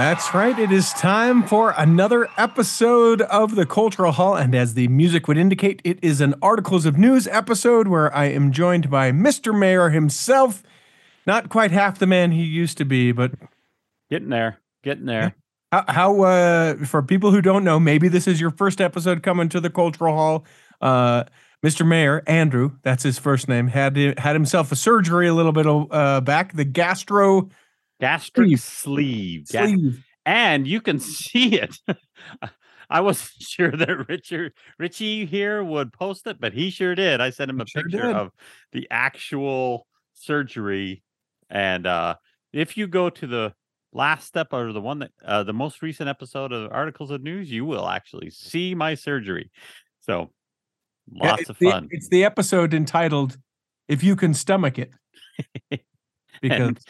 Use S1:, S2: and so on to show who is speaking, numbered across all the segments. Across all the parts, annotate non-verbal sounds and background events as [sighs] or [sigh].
S1: That's right. It is time for another episode of the Cultural Hall. And as the music would indicate, it is an Articles of News episode where I am joined by Mr. Mair himself. Not quite half the man he used to be, but
S2: Getting there. Getting there.
S1: how, how uh, for people who don't know, maybe this is your first episode coming to the Cultural Hall. Uh, Mr. Mair Andrew, that's his first name, had had himself a surgery a little bit uh, back. The gastro
S2: Gastric sleeve.
S1: Sleeve.
S2: and you can [laughs] see it. I wasn't [laughs] sure that Richard Richie here would post it, but he sure did. I sent him a
S1: sure
S2: picture
S1: did.
S2: of the actual surgery. And uh if you go to the last step or the one that uh the most recent episode of Articles of News, you will actually see my surgery. So lots
S1: it's
S2: of
S1: the-
S2: fun.
S1: it's the episode entitled "If You Can Stomach It," [laughs] because
S2: and,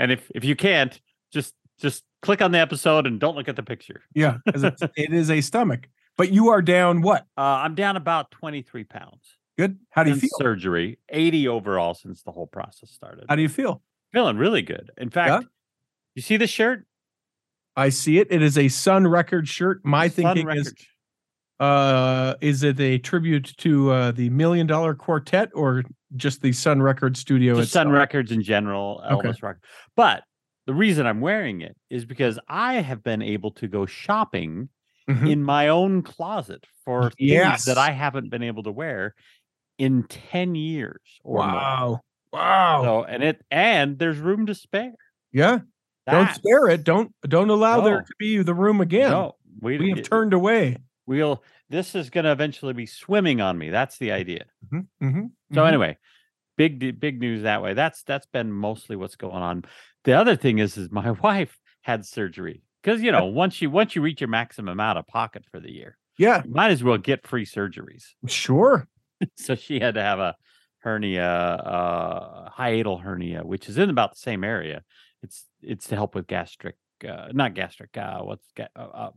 S2: and if if you can't, just just click on the episode and don't look at the picture.
S1: yeah, [laughs] it is a stomach. But you are down what?
S2: Uh, I'm down about 23 pounds.
S1: Good. How do you feel?
S2: Surgery, 80 overall since the whole process started.
S1: How do you feel?
S2: Feeling really good. In fact, you see this shirt?
S1: I see it. It is a Sun Record shirt. My
S2: Sun
S1: thinking is,
S2: Records.
S1: Uh, is it a tribute to uh, the Million Dollar Quartet or just the Sun Records studio?
S2: Just Sun? Records in general,
S1: Okay.
S2: Elvis Records. But the reason I'm wearing it is because I have been able to go shopping
S1: Mhm.
S2: in my own closet for things
S1: Yes.
S2: that I haven't been able to wear in 10 years or more.
S1: Wow. Wow.
S2: So and it and there's room to spare.
S1: yeah. Don't spare it. Don't don't allow there to be the room again.
S2: No, we,
S1: we have
S2: it-
S1: turned away.
S2: We'll. This is going to eventually be swimming on me. That's the idea.
S1: Mhm, mhm,
S2: So
S1: mhm.
S2: anyway, big big news that way. That's that's been mostly what's going on. The other thing is, is my [laughs] wife had surgery because you know once you once you reach your maximum out of pocket for the year,
S1: yeah,
S2: you might as well get free surgeries.
S1: sure. [laughs]
S2: so she had to have a hernia, uh, hiatal hernia, which is in about the same area. It's it's to help with gastric, uh, not gastric. Uh, what's ga- uh, uh,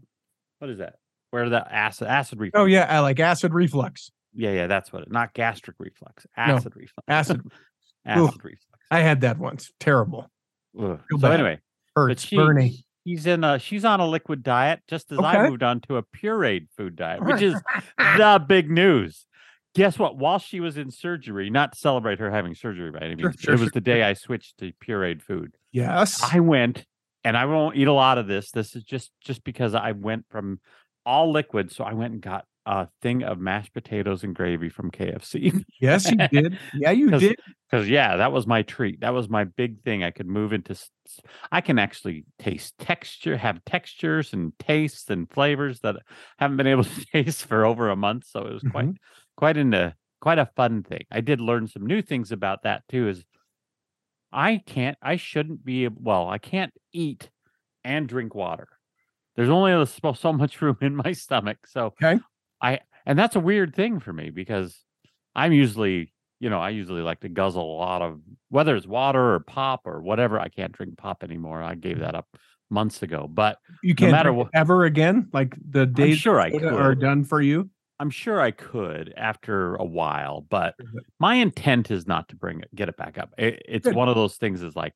S2: what is that? Where the acid acid oh, reflux?
S1: Oh yeah, I like acid reflux.
S2: Yeah, yeah, that's what it. Not gastric reflux,
S1: No,
S2: acid reflux.
S1: acid. [laughs]
S2: acid reflux.
S1: I had that once. Terrible.
S2: So
S1: bad.
S2: anyway,
S1: Hurts.
S2: she,
S1: Burning.
S2: she's in a she's on a liquid diet, just as I moved on to a pureed food diet, which is [laughs] the big news. Guess what? While she was in surgery, not to celebrate her having surgery by any means,
S1: sure,
S2: it was
S1: sure.
S2: the day I switched to pureed food.
S1: Yes.
S2: I went, and I won't eat a lot of this. This is just just because I went from all liquid, so I went and got a thing of mashed potatoes and gravy from KFC.
S1: yes, you [laughs] did. Yeah, you
S2: 'Cause-
S1: did.
S2: Because yeah, that was my treat. That was my big thing. I could move into. I can actually taste texture, have textures and tastes and flavors that I haven't been able [laughs] to taste for over a month. So it was quite,
S1: Mhm.
S2: quite into quite a fun thing. I did learn some new things about that too. Is I can't, I shouldn't be. Well, I can't eat and drink water. There's only so much room in my stomach. So
S1: Okay.
S2: I and that's a weird thing for me because I'm usually, you know, I usually like to guzzle a lot of whether it's water or pop or whatever. I can't drink pop anymore. I gave that up months ago. But
S1: You can't
S2: matter
S1: drink
S2: what-
S1: ever again. Like the days
S2: sure I
S1: soda are done for you.
S2: I'm sure I could after a while. But my intent is not to bring it, get it back up. It, it's
S1: Good.
S2: one of those things. Is like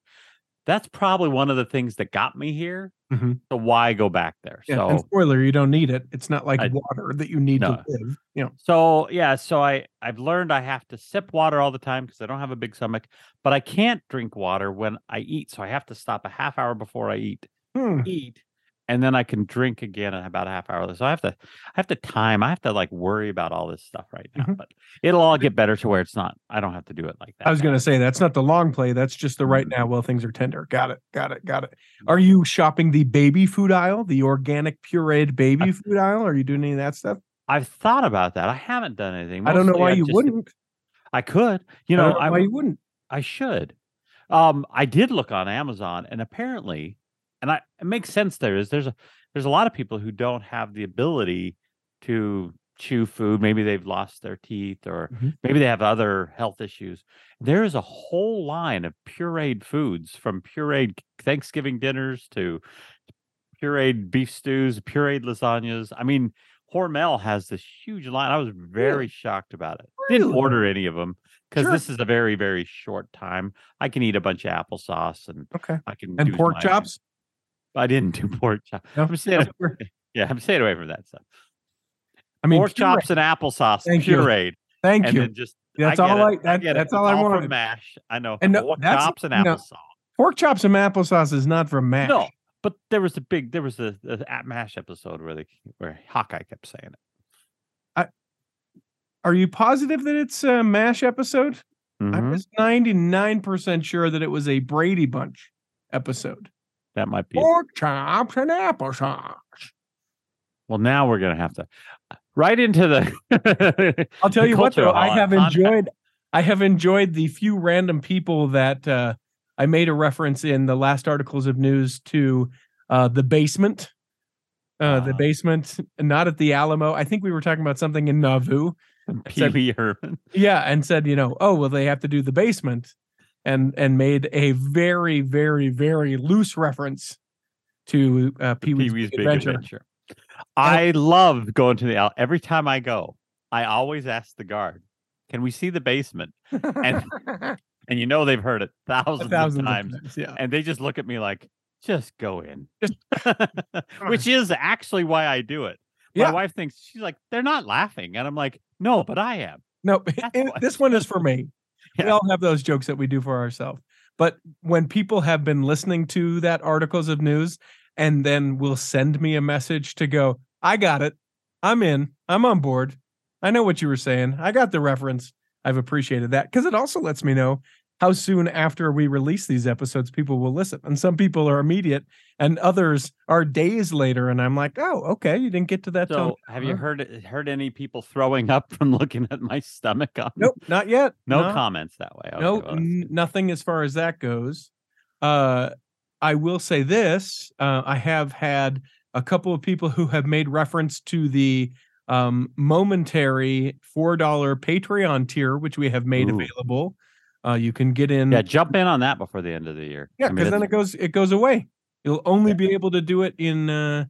S2: that's probably one of the things that got me here.
S1: Mhm.
S2: So why go back there?
S1: Yeah.
S2: so
S1: and spoiler, you don't need it. It's not like
S2: I-
S1: water that you need
S2: No.
S1: to live. You know.
S2: So yeah, so I I've learned I have to sip water all the time because I don't have a big stomach, but I can't drink water when I eat. So I have to stop a half hour before I eat,
S1: Hmm.
S2: eat, and then I can drink again in about a half hour. So I have to I have to time. I have to like worry about all this stuff right now.
S1: Mhm.
S2: But it'll all get better to where it's not. I don't have to do it like that.
S1: I was going to say that's not the long play. That's just the right
S2: Mm-hmm.
S1: now while things are tender. Got it. Got it. Got it. Are you shopping the baby food aisle, the organic pureed baby food aisle? Are you doing any of that stuff?
S2: I've thought about that. I haven't done anything.
S1: I don't know why
S2: I've
S1: you
S2: just-
S1: wouldn't.
S2: I could. You know,
S1: don't know
S2: I
S1: why
S2: w-
S1: you wouldn't.
S2: I should. Um, I did look on Amazon, and apparently, and I it makes sense. There is there's a there's a lot of people who don't have the ability to chew food. Maybe they've lost their teeth, or
S1: Mhm.
S2: maybe they have other health issues. There is a whole line of pureed foods, from pureed Thanksgiving dinners to pureed beef stews, pureed lasagnas. I mean, Hormel has this huge line. I was very shocked about it. Didn't order any of them because
S1: Sure.
S2: this is a very very short time. I can eat a bunch of applesauce and
S1: Okay.
S2: I can
S1: And pork chops?
S2: I didn't do pork chops.
S1: No?
S2: I'm staying,
S1: where- [laughs]
S2: yeah, I'm staying away from that stuff.
S1: I mean,
S2: pork
S1: puree.
S2: chops and applesauce,
S1: Thank you. Thank
S2: and
S1: you.
S2: then just
S1: That's
S2: I
S1: all
S2: it.
S1: I- that-
S2: get it.
S1: that's all
S2: It's
S1: I wanted.
S2: Mash. I know.
S1: And no,
S2: pork chops and
S1: no.
S2: applesauce.
S1: Pork chops and applesauce is not from mash.
S2: No, but there was a big there was a, a at Mash episode where they where Hawkeye kept saying it.
S1: I, Are you positive that it's a mash episode? I
S2: Mhm.
S1: was 99% sure that it was a Brady Bunch episode.
S2: That might be.
S1: Pork chops and applesauce.
S2: Well, now we're gonna have to right into the. [laughs]
S1: I'll tell
S2: the
S1: you what though, I have enjoyed I have enjoyed the few random people that uh, I made a reference in the last articles of news to uh, the basement. Uh, the
S2: Ah.
S1: basement, not at the Alamo. I think we were talking about something in Nauvoo.
S2: Pee Herman.
S1: Yeah, and said, you know, oh well, they have to do the basement, and and made a very, very, very loose reference to uh, Pee Wee's Big
S2: Big
S1: Adventure.
S2: Adventure. I love going to the Al. Every time I go, I always ask the guard, "Can we see the basement?" And [laughs] And you know they've heard it
S1: A
S2: thousands,
S1: thousand
S2: of times,
S1: yeah.
S2: and they just look at me like, "Just go in," [laughs] which [laughs] is actually why I do it. My
S1: Yeah.
S2: wife thinks she's like, "They're not laughing," and I'm like, "No, but I am."
S1: No, it- this one is for me. We all have those jokes that we do for ourselves. But when people have been listening to that articles of news and then will send me a message to go, I got it. I'm in. I'm on board. I know what you were saying. I got the reference. I've appreciated that because it also lets me know how soon after we release these episodes people will listen. And some people are immediate and others are days later. And I'm like, oh, okay, you didn't get to that till
S2: So, have you heard heard any people throwing up from looking at my stomach? On
S1: Nope, not yet. [laughs]
S2: no, comments that way. Okay,
S1: no,
S2: well,
S1: n- nothing as far as that goes. Uh, I will say this: uh, I have had a couple of people who have made reference to the um, momentary four dollar Patreon tier, which we have made
S2: Ooh.
S1: available. Uh, you can get in,
S2: yeah, jump in on that before the end of the year.
S1: yeah,
S2: I mean,
S1: because then it goes it goes away. You'll only
S2: Yeah.
S1: be able to do it in uh,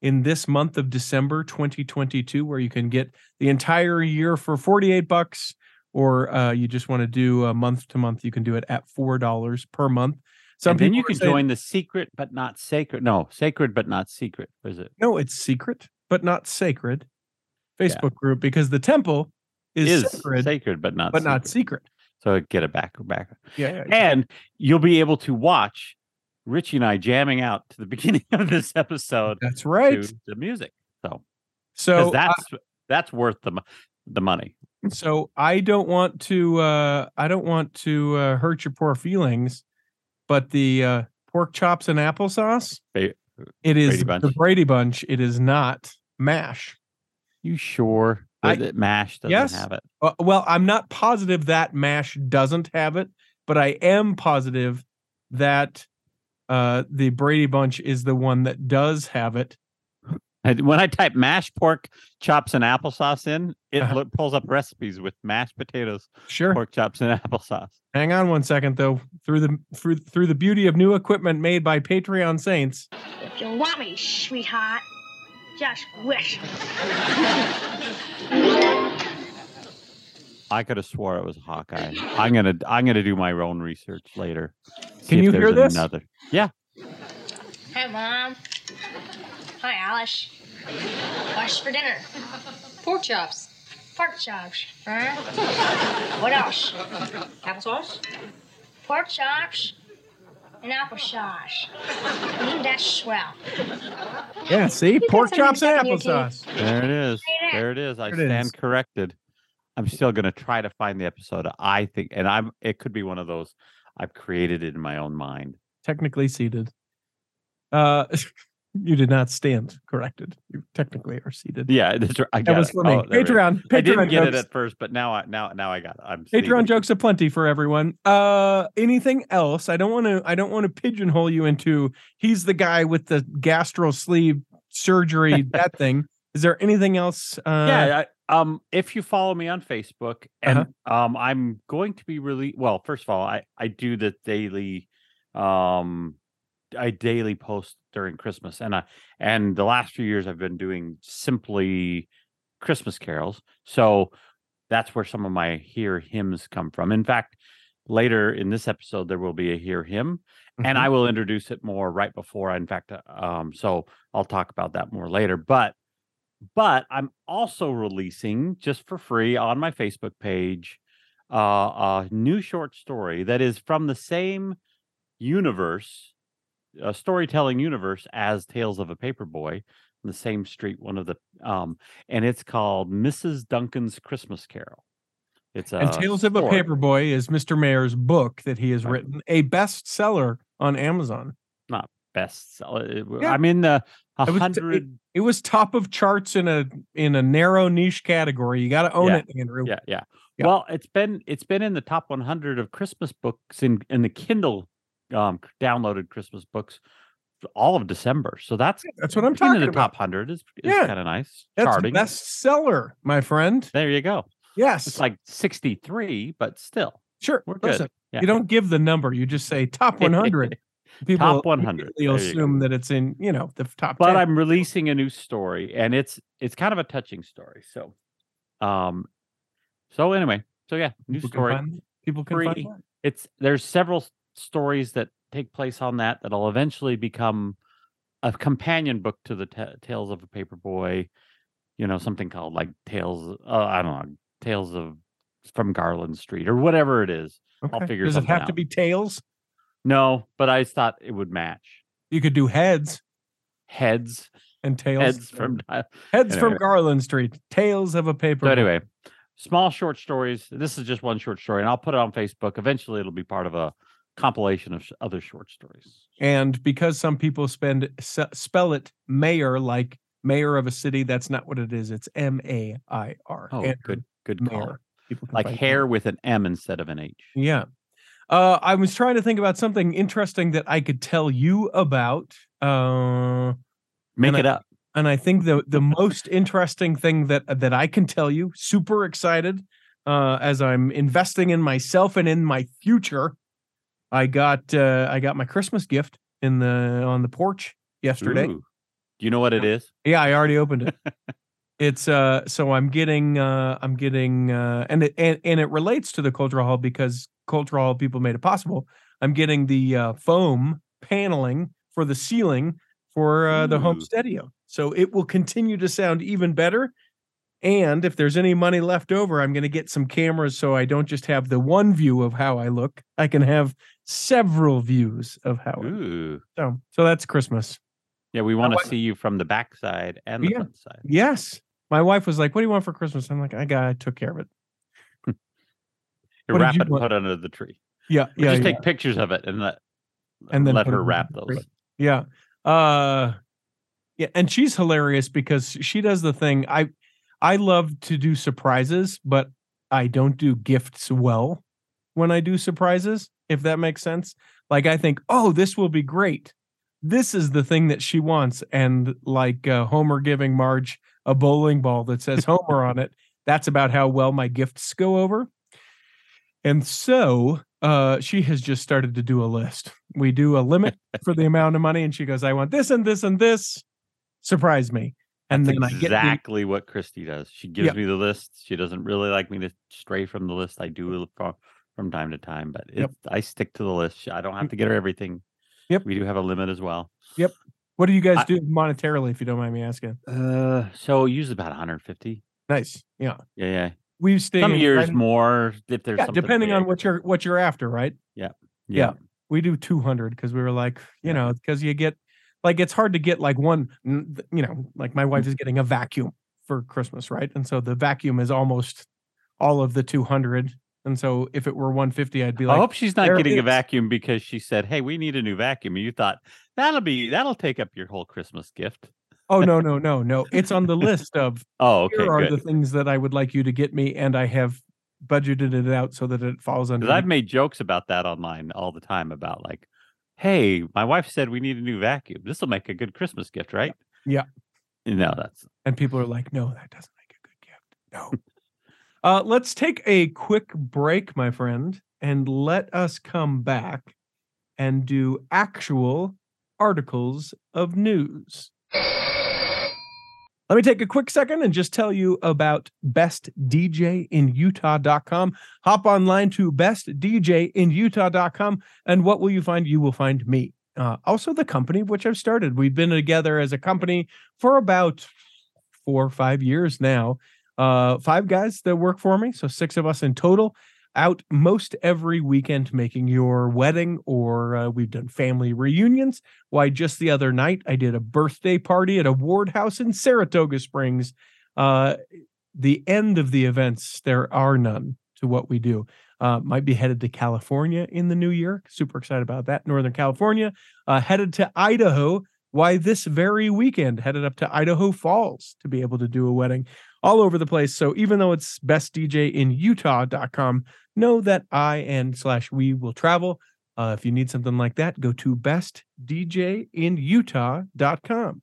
S1: in this month of December 2022, where you can get the entire year for 48 bucks, or uh, you just want to do a month to month, you can do it at four dollars per month. Some
S2: and then you can
S1: saying,
S2: join the secret but not sacred. No, sacred but not secret. Is it?
S1: No, it's secret but not sacred Facebook group because the temple is,
S2: Is
S1: sacred
S2: sacred but not
S1: but not
S2: secret. So get it back back.
S1: Yeah, yeah,
S2: And you'll be able to watch Richie and I jamming out to the [laughs] beginning of this episode
S1: that's right.
S2: to the music. So
S1: So
S2: that's that's worth the the money.
S1: so I don't want to uh I don't want to uh, hurt your poor feelings, but the uh pork chops and applesauce, it is
S2: Brady
S1: the Brady Bunch. It is not mash.
S2: You sure
S1: I-
S2: that Mash doesn't
S1: Yes.
S2: have it?
S1: Uh, well, I'm not positive that mash doesn't have it, but I am positive that uh the Brady Bunch is the one that does have it.
S2: When I type mashed pork chops and applesauce in, it
S1: Uh-huh.
S2: pulls up recipes with mashed potatoes,
S1: Sure.
S2: pork chops, and [laughs] applesauce.
S1: Hang on one second though. Through the through through the beauty of new equipment made by Patreon Saints.
S3: If you want me, sweetheart, just wish.
S2: I could have swore it was Hawkeye. I'm gonna I'm gonna do my own research later. See
S1: Can
S2: if
S1: you hear
S2: there's
S1: this?
S2: Another. Yeah.
S3: Hi, Mom. Hi, Alice. What's for dinner?
S4: Pork chops.
S3: Pork chops. Huh? What else?
S4: Applesauce?
S3: Pork chops and applesauce. Mm, that's swell.
S1: Yeah, see?
S4: got
S1: Pork chops and
S4: stuck in
S1: applesauce.
S2: There it is.
S3: There.
S2: There it is. I
S1: There it
S2: stand
S1: is.
S2: corrected. I'm still gonna try to find the episode. I think, and I'm. It could be one of those I've created it in my own mind.
S1: Technically seated. Uh [laughs] you did not stand corrected. You technically are seated.
S2: Yeah, that's right. I
S1: that was
S2: it.
S1: for me.
S2: Oh, there we go.
S1: Patreon. Patreon
S2: I didn't get it
S1: jokes.
S2: at first, but now I now now I got it. I'm
S1: Patreon
S2: sleeping.
S1: jokes aplenty for everyone. Uh anything else? I don't want to I don't want to pigeonhole you into he's the guy with the gastro sleeve surgery [laughs] that thing. Is there anything else uh
S2: yeah I, um if you follow me on facebook and
S1: Uh-huh.
S2: um i'm going to be really well first of all i i do the daily um I daily post during Christmas, and I and the last few years I've been doing simply Christmas carols. So that's where some of my hear hymns come from. In fact, later in this episode there will be a hear hymn, and
S1: Mhm.
S2: I will introduce it more right before. In fact, uh, um, so I'll talk about that more later. But but I'm also releasing just for free on my Facebook page uh, a new short story that is from the same universe, a storytelling universe as Tales of a Paperboy, on the same street. One of the um, and it's called Mrs. Duncan's Christmas Carol. It's a
S1: and Tales of a
S2: story.
S1: Paperboy is Mr. Mair's book that he has
S2: Right.
S1: written, a bestseller on Amazon.
S2: Not bestseller.
S1: Yeah.
S2: I'm in the a
S1: It was-. It was top of charts in a in a narrow niche category. You got to own
S2: Yeah.
S1: it, Andrew.
S2: Yeah, yeah,
S1: Yeah.
S2: Well, it's been it's been in the top 100 of Christmas books in in the Kindle um downloaded Christmas books all of December. So that's
S1: That's what I'm talking
S2: the
S1: about.
S2: top 100 is, is
S1: Yeah.
S2: kind of nice.
S1: That's
S2: Charting.
S1: bestseller, my friend.
S2: There you go.
S1: Yes,
S2: It's like 63, but still.
S1: sure.
S2: we're good.
S1: Listen,
S2: Yeah.
S1: you don't give the number; you just say top 100. [laughs] People
S2: Top 100.
S1: You'll
S2: There you go.
S1: assume that it's in you know the top.
S2: but
S1: 10.
S2: I'm releasing a new story and it's it's kind of a touching story. So um so anyway, so yeah, new
S1: people
S2: story.
S1: Can find, people can
S2: Free.
S1: find that.
S2: it's there's several stories that take place on that that'll eventually become a companion book to the ta Tales of a Paperboy. You know, something called like Tales. Uh, I don't know, Tales of from Garland Street or whatever it is.
S1: Okay.
S2: I'll figure it out.
S1: Does it have to be Tales?
S2: No, but I thought it would match
S1: You could do heads
S2: heads,
S1: and tails.
S2: heads from.
S1: heads from. Garland Street. Tails of a paper.
S2: So anyway, small short stories. This is just one short story, and I'll put it on Facebook. Eventually, it'll be part of a compilation of other short stories.
S1: And because some people spend spell it mayor like mayor of a city, that's not what it is. It's M A I R.
S2: Oh,
S1: Andrew
S2: good, good call.
S1: Mayor. People
S2: Like hair with an M instead of an H.
S1: Yeah. Uh, I was trying to think about something interesting that I could tell you about. Uh,
S2: Make
S1: And I-
S2: it up.
S1: and I think the the [laughs] most interesting thing that that I can tell you, super excited, uh, as I'm investing in myself and in my future. I got uh, I got my Christmas gift in the on the porch yesterday.
S2: Ooh. Do you know what it is?
S1: Yeah, I already opened it. [laughs] it's uh so I'm getting uh I'm getting uh and it and, and it relates to the cultural hall because cultural hall people made it possible. I'm getting the uh foam paneling for the ceiling for uh, the home studio. So it will continue to sound even better. And if there's any money left over, I'm going to get some cameras so I don't just have the one view of how I look. I can have several views of how. I look.
S2: Ooh.
S1: So, so that's Christmas.
S2: Yeah, we want to see you from the back side and the
S1: Yeah.
S2: front side.
S1: Yes. My wife was like, "What do you want for Christmas?" I'm like, "I got, I took care of it." [laughs]
S2: You wrap
S1: you
S2: it and
S1: want?
S2: put it under the tree.
S1: Yeah,
S2: Or
S1: yeah,
S2: just
S1: yeah.
S2: take pictures of it and let
S1: And then
S2: let her wrap
S1: under the tree.
S2: those.
S1: Yeah. Uh yeah, and she's hilarious because she does the thing. I I love to do surprises, but I don't do gifts well when I do surprises, if that makes sense. Like I think, "Oh, this will be great." This is the thing that she wants and like uh, Homer giving Marge a bowling ball that says [laughs] Homer on it. That's about how well my gifts go over. And so uh, she has just started to do a list. We do a limit [laughs] for the amount of money, and she goes, I want this and this and this. Surprise me. And
S2: That's
S1: then I get the,
S2: exactly what Christy does. She gives
S1: Yeah.
S2: me the list. She doesn't really like me to stray from the list. I do from time to time, but
S1: Yep.
S2: I stick to the list. I don't have to get her everything.
S1: Yep.
S2: We do have a limit as well. Yep.
S1: what do you guys
S2: I-
S1: do monetarily, if you don't mind me asking?
S2: Uh, so usually about 150.
S1: Nice. Yeah.
S2: Yeah, yeah.
S1: We've stayed
S2: Some years more if there's
S1: Yeah,
S2: something
S1: depending on what you're what you're after, right?
S2: Yeah.
S1: yeah. We do 200 because we were like, you
S2: Yeah.
S1: know, because you get like it's hard to get like one, you know, like my
S2: Mm.
S1: wife is getting a vacuum for Christmas, right? And so the vacuum is almost all of the 200. And so if it were 150, I'd be like, I
S2: hope she's not
S1: "There it
S2: getting a vacuum because she said, "Hey, we need a new vacuum." And you thought that'll be that'll take up your whole Christmas gift.
S1: oh no, no, no, no. It's on the list of [laughs]
S2: Oh, okay,
S1: here are
S2: good.
S1: the things that I would like you to get me, and I have budgeted it out so that it falls under.
S2: Because I've made jokes about that online all the time about like, "Hey, my wife said we need a new vacuum. This will make a good Christmas gift, right?"
S1: Yeah.
S2: No, that's
S1: and people are like, no, that doesn't make a good gift. No. Uh, let's take a quick break, my friend, and let us come back and do actual articles of news. Let me take a quick second and just tell you about bestdjinutah.com. Hop online to bestdjinutah.com, and what will you find? You will find me. Uh, also, the company which I've started. We've been together as a company for about four or five years now. Uh, five guys that work for me, so six of us in total out most every weekend making your wedding or uh, we've done family reunions. Why just the other night i did a birthday party at a ward house in saratoga springs. Uh, the end of the events there are none to what we do. Uh, might be headed to california in the new year super excited about that northern california. Uh, headed to idaho why this very weekend headed up to idaho falls to be able to do a wedding all over the place. So even though it's bestdjinutah.com, know that I and slash we will travel. Uh, if you need something like that, go to bestdjinutah.com.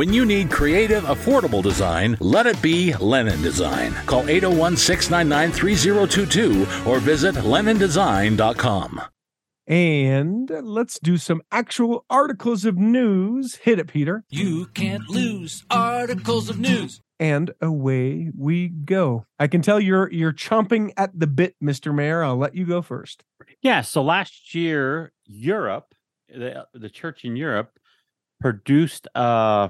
S5: When you need creative, affordable design, let it be Lennon Design. Call 801 699 3022 or visit LennonDesign.com.
S1: And let's do some actual articles of news. Hit it, Peter.
S6: You can't lose articles of news.
S1: And away we go. I can tell you're you're chomping at the bit, Mr. Mair. I'll let you go first.
S2: Yeah. So last year, Europe, the, the church in Europe, produced uh,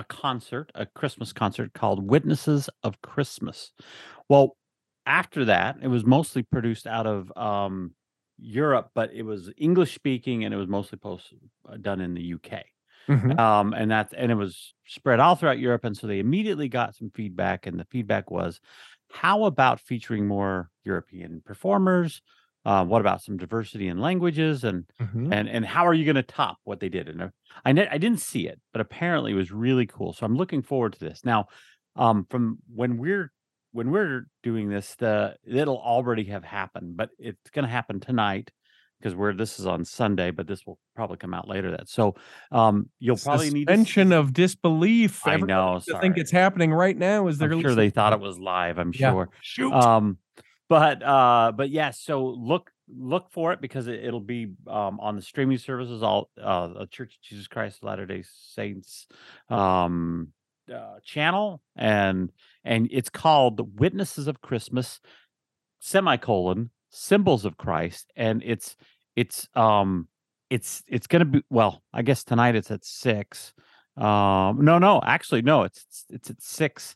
S2: a concert, a Christmas concert called Witnesses of Christmas. Well, after that, it was mostly produced out of um, Europe, but it was English speaking and it was mostly post uh, done in the UK.
S1: Mhm.
S2: Um, and that's and it was spread all throughout Europe. And so they immediately got some feedback, and the feedback was, how about featuring more European performers? Uh, what about some diversity in languages and
S1: Mhm.
S2: and and how are you going to top what they did? And uh, I ne- I didn't see it, but apparently it was really cool. So I'm looking forward to this. Now, um, from when we're when we're doing this, the it'll already have happened, but it's going to happen tonight because we're this is on Sunday, but this will probably come out later. That so um, you'll probably need to
S1: suspension of disbelief.
S2: I
S1: Everyone
S2: know.
S1: to think it's happening right now. Is there?
S2: I'm sure they thought it was live. I'm
S1: Yeah.
S2: sure.
S1: Shoot.
S2: Um, but uh, but yeah. So look look for it because it, it'll be um on the streaming services. All uh, Church of Jesus Christ Latter Day Saints um uh, channel and and it's called the Witnesses of Christmas semicolon symbols of Christ and it's it's um it's it's gonna be well I guess tonight it's at six um no no actually no it's it's, it's at six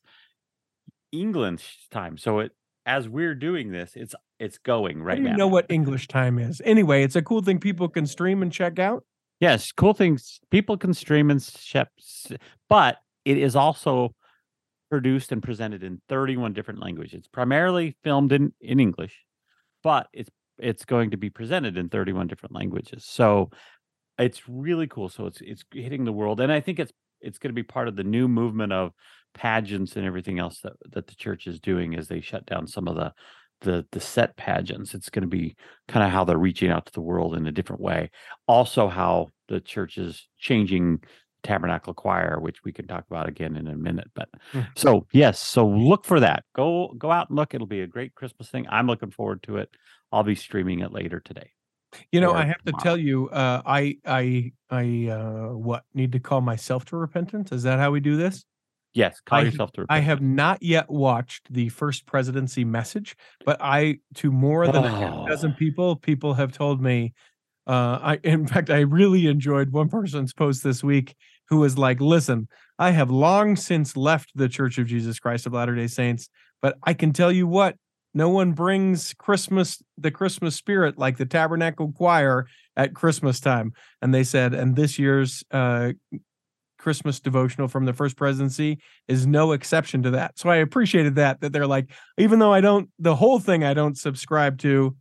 S2: England time so it as we're doing this it's it's going
S1: I
S2: right
S1: don't
S2: now
S1: know what English time is. Anyway, it's a cool thing people can stream and check out.
S2: Yes, cool things. People can stream and ship, but it is also produced and presented in 31 different languages. It's primarily filmed in in English, but it's it's going to be presented in 31 different languages. So it's really cool. So it's it's hitting the world, and I think it's it's going to be part of the new movement of pageants and everything else that that the church is doing as they shut down some of the the the set pageants. It's going to be kind of how they're reaching out to the world in a different way. Also, how the church is changing tabernacle choir, which we can talk about again in a minute. But
S1: Mm.
S2: so yes, so look for that. Go go out and look. It'll be a great Christmas thing. I'm looking forward to it. I'll be streaming it later today.
S1: You know, I have to tell you, uh, I, I, I, uh, what need to call myself to repentance? Is that how we do this?
S2: Yes, call
S1: I-
S2: yourself to.
S1: I have not yet watched the first presidency message, but I, to more than a half
S2: Oh.
S1: dozen people, people have told me. Uh, I, in fact, I really enjoyed one person's post this week who was like, "Listen, I have long since left the Church of Jesus Christ of Latter Day Saints, but I can tell you what." No one brings Christmas, the Christmas spirit, like the Tabernacle Choir at Christmas time. And they said, and this year's uh, Christmas devotional from the first presidency is no exception to that. So I appreciated that that they're like, even though I don't the whole thing I don't subscribe to,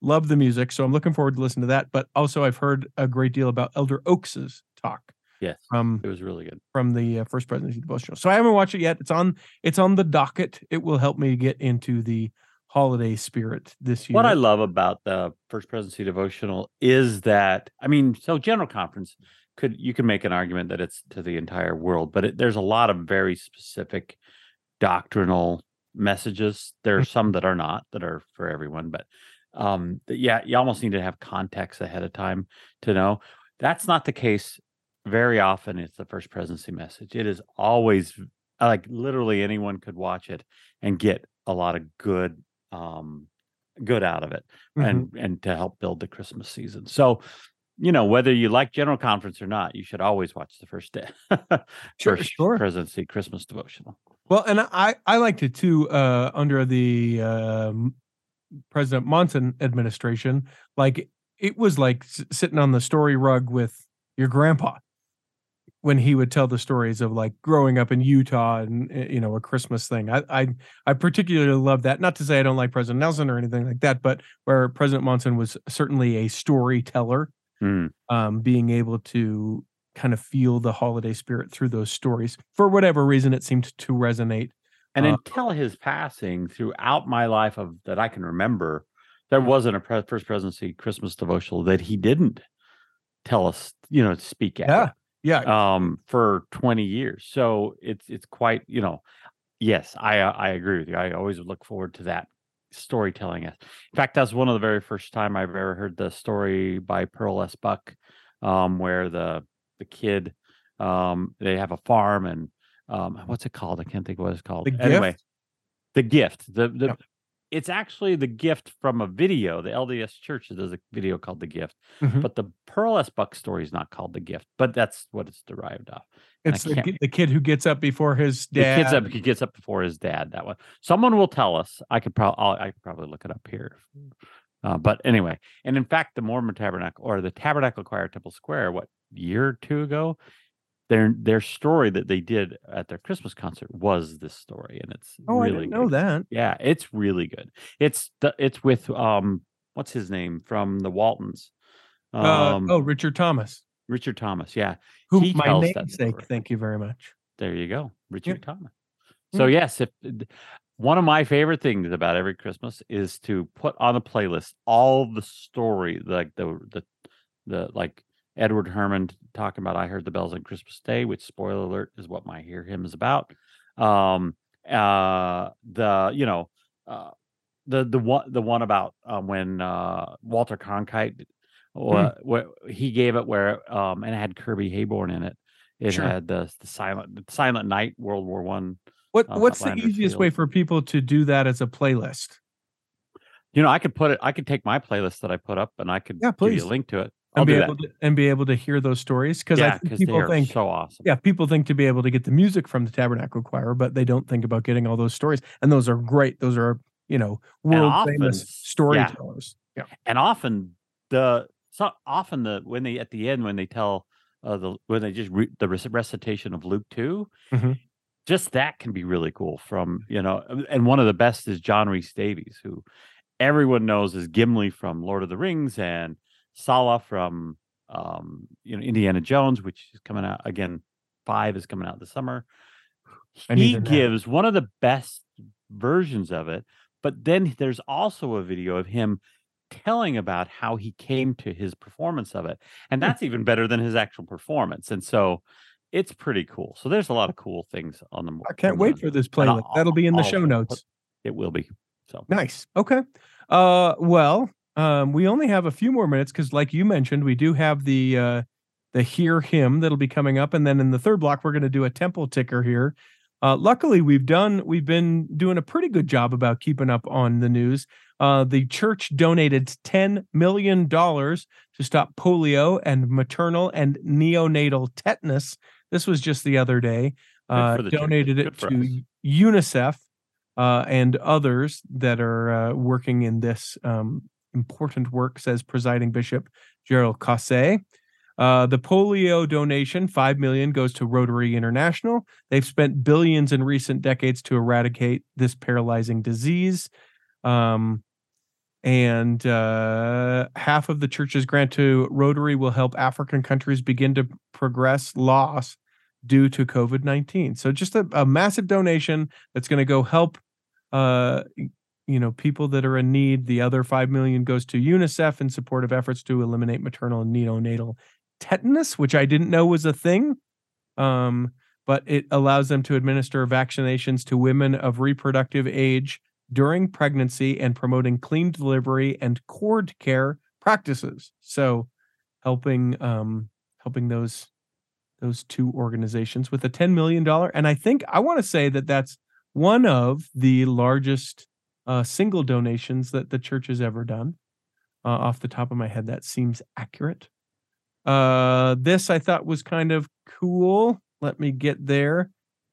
S1: love the music. So I'm looking forward to listen to that. But also I've heard a great deal about Elder Oaks's talk.
S2: Yes,
S1: from
S2: it was really good.
S1: from the uh, first presidency devotional. So I haven't watched it yet. It's on it's on the docket. It will help me get into the holiday spirit this year.
S2: What I love about the First Presidency devotional is that I mean, so General Conference could you can make an argument that it's to the entire world, but it, there's a lot of very specific doctrinal messages. There are some that are not that are for everyone, but um, yeah, you almost need to have context ahead of time to know. That's not the case very often. It's the First Presidency message. It is always like literally anyone could watch it and get a lot of good um good out of it
S1: Mhm.
S2: and and to help build the christmas season so you know whether you like general conference or not you should always watch the first day [laughs]
S1: Sure,
S2: first
S1: sure.
S2: presidency christmas devotional
S1: Well, and I I liked it too uh, under the um, President Monson administration. Like it was like s- sitting on the story rug with your grandpa when he would tell the stories of like growing up in Utah and uh, you know a Christmas thing. I I I particularly love that. Not to say I don't like President Nelson or anything like that, but where President Monson was certainly a storyteller
S2: Mm.
S1: um, being able to kind of feel the holiday spirit through those stories. For whatever reason, it seemed to resonate.
S2: and
S1: Uh,
S2: until his passing throughout my life of that i can remember there wasn't a first presidency christmas devotional that he didn't tell us you know speak at
S1: Yeah, yeah,
S2: um for 20 years so it's it's quite you know yes i uh, i agree with you i always look forward to that storytelling in fact that's one of the very first time i've ever heard the story by pearl s buck um where the the kid um they have a farm and um what's it called i can't think of what it's called
S1: The
S2: anyway
S1: Gift?
S2: the gift the the
S1: Yep.
S2: It's actually the gift from a video the lds church does a video called the gift
S1: Mhm.
S2: but the pearl s buck story is not called the gift but that's what it's derived off and
S1: it's the, the kid who gets up before his
S2: the
S1: dad.
S2: kid's up he gets up before his dad that one someone will tell us i could probably i could probably look it up here uh, but anyway and in fact the mormon tabernacle or the tabernacle choir temple square what year or two ago their their story that they did at their christmas concert was this story and it's
S1: oh, I didn't know
S2: good.
S1: that.
S2: yeah it's really good it's the it's with um what's his name from the waltons
S1: Uh,
S2: um
S1: oh, Richard Thomas,
S2: richard thomas yeah
S1: who
S2: he
S1: my namesake. Thank you very much.
S2: There you go, Richard Thomas.
S1: Yeah.
S2: So yes, if one of my favorite things about every Christmas is to put on a playlist all the story, like the the the like Edward Herrmann talking about "I heard the bells on Christmas Day," which spoiler alert is what my hear him is about. Um, uh, the you know, uh, the the one the one about um, when uh Walter Cronkite, uh, where he gave it where um and it had Kirby Heyborne in it. It
S1: Sure.
S2: had the the silent the Silent Night World War One.
S1: What
S2: Um,
S1: What's the
S2: Outlander
S1: easiest way for people to do that as a playlist?
S2: You know, I could put it. I could take my playlist that I put up, and I could
S1: Yeah,
S2: give you
S1: please.
S2: a link to it. I'll
S1: And be able to, and be able to hear those stories because I
S2: Yeah,
S1: think people think
S2: so awesome.
S1: yeah people think to be able to get the music from the Tabernacle Choir, but they don't think about getting all those stories, and those are great. Those are you know world famous storytellers. Yeah.
S2: and often the so often the when they at the end when they tell uh, the when they just re, the recitation of Luke 2
S1: Mhm.
S2: just that can be really cool. From you know, and one of the best is John Rhys-Davies, who everyone knows is Gimli from Lord of the Rings and Sallah from um, you know Indiana Jones, which is coming out again. Five is coming out this summer. He gives one of the best versions of it, but then there's also a video of him telling about how he came to his performance of it. And
S1: Hmm.
S2: that's even better than his actual performance. And so it's pretty cool. So there's a lot of cool things on the
S1: I can't wait for this playlist. That'll be in the
S2: I'll
S1: show notes.
S2: It will be. So
S1: Nice. Okay. Uh well, um we only have a few more minutes cuz like you mentioned, we do have the uh the hear him that'll be coming up and then in the third block we're going to do a temple ticker here. Uh luckily we've done we've been doing a pretty good job about keeping up on the news. Uh the church donated 10 million dollars to stop polio and maternal and neonatal tetanus. This was just the other day. Uh
S2: the
S1: donated it to
S2: us.
S1: UNICEF uh, and others that are uh, working in this um, important work, says presiding bishop Gérald Caussé. Uh, the polio donation, five million, goes to Rotary International. They've spent billions in recent decades to eradicate this paralyzing disease. Um, and uh, half of the church's grant to Rotary will help African countries begin to progress loss due to COVID 19. So, just a, a massive donation that's going to go help. Uh, you know, people that are in need. The other five million goes to UNICEF in support of efforts to eliminate maternal and neonatal tetanus, which I didn't know was a thing. Um, but it allows them to administer vaccinations to women of reproductive age during pregnancy and promoting clean delivery and cord care practices. So, helping um, helping those those two organizations with a ten million dollar, and I think I want to say that that's one of the largest uh, single donations that the church has ever done. Uh, off the top of my head, that seems accurate. Uh, this I thought was kind of cool. Let me get there.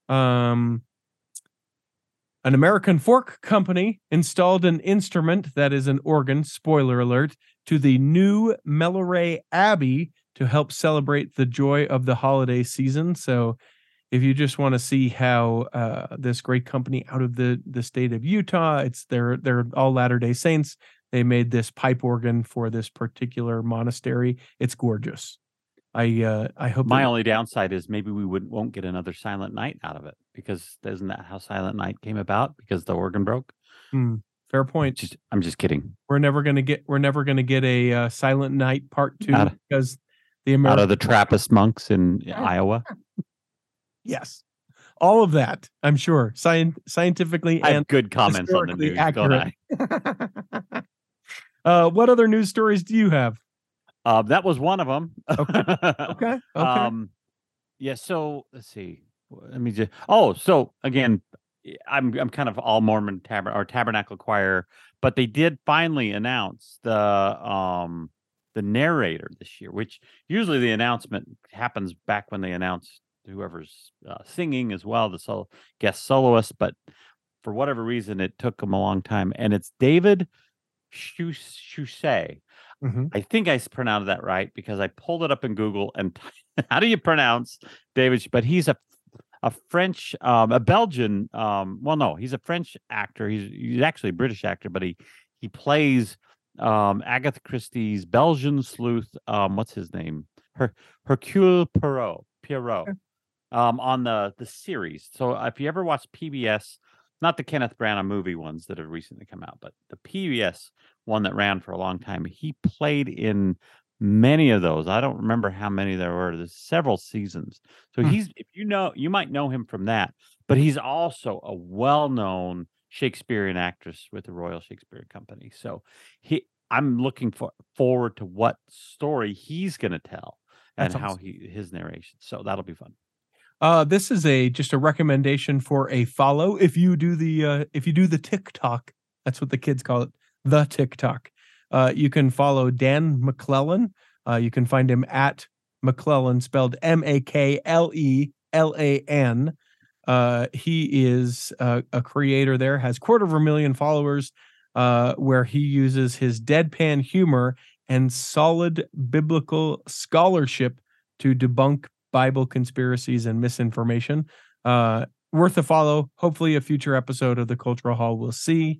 S1: Um, an American fork company installed an instrument that is an organ, spoiler alert, to the new Melleray Abbey to help celebrate the joy of the holiday season. So, if you just want to see how uh, this great company out of the the state of Utah, it's they're they're all Latter Day Saints. They made this pipe organ for this particular monastery. It's gorgeous. I uh, I hope
S2: My
S1: that-
S2: only downside is maybe we would won't get another Silent Night out of it because isn't that how Silent Night came about? Because the organ broke.
S1: Hmm, fair point.
S2: Just, I'm just kidding.
S1: We're never gonna get we're never gonna get a uh, Silent Night Part Two
S2: of-
S1: because the American...
S2: Out of the Trappist monks in Iowa, [laughs]
S1: yes, all of that I'm sure scien- scientifically
S2: I have
S1: and
S2: good comments on the news.
S1: Accurate. [laughs] Uh, what other news stories do you have?
S2: Uh, that was one of them.
S1: Okay. Okay, [laughs] okay.
S2: Um, yeah. So let's see. Let me just. Oh, so again, I'm I'm kind of all Mormon tabern or Tabernacle Choir, but they did finally announce the um the narrator this year, which usually the announcement happens back when they announce whoever's uh, singing as well, the solo, guest soloist. But for whatever reason, it took him a long time, and it's David Shus- Suchet.
S1: Mhm.
S2: I think I pronounced that right because I pulled it up in Google and [laughs] how do you pronounce David? But he's a a French, um, a Belgian. Um, well, no, he's a French actor. He's he's actually a British actor, but he he plays um, Agatha Christie's Belgian sleuth. Um, what's his name? Her Hercule Poirot. Poirot. Um, on the the series. So if you ever watch PBS, not the Kenneth Branagh movie ones that have recently come out, but the PBS one that ran for a long time. He played in many of those. I don't remember how many there were. There's several seasons. So
S1: Hmm.
S2: he's if you know you might know him from that, but he's also a well-known Shakespearean actress with the Royal Shakespeare Company. So he I'm looking for forward to what story he's going to tell and
S1: That's
S2: how he his narration. So that'll be fun.
S1: Uh, this is a just a recommendation for a follow. If you do the uh, if you do the TikTok, that's what the kids call it, the TikTok. Uh, you can follow Dan McClellan. Uh, you can find him at McClellan, spelled M A K L E L A N. Uh, he is uh, a creator there, has quarter of a million followers, where he uses his deadpan humor and solid biblical scholarship to debunk Bible conspiracies and misinformation. Uh, worth a follow. Hopefully, a future episode of the Cultural Hall will see.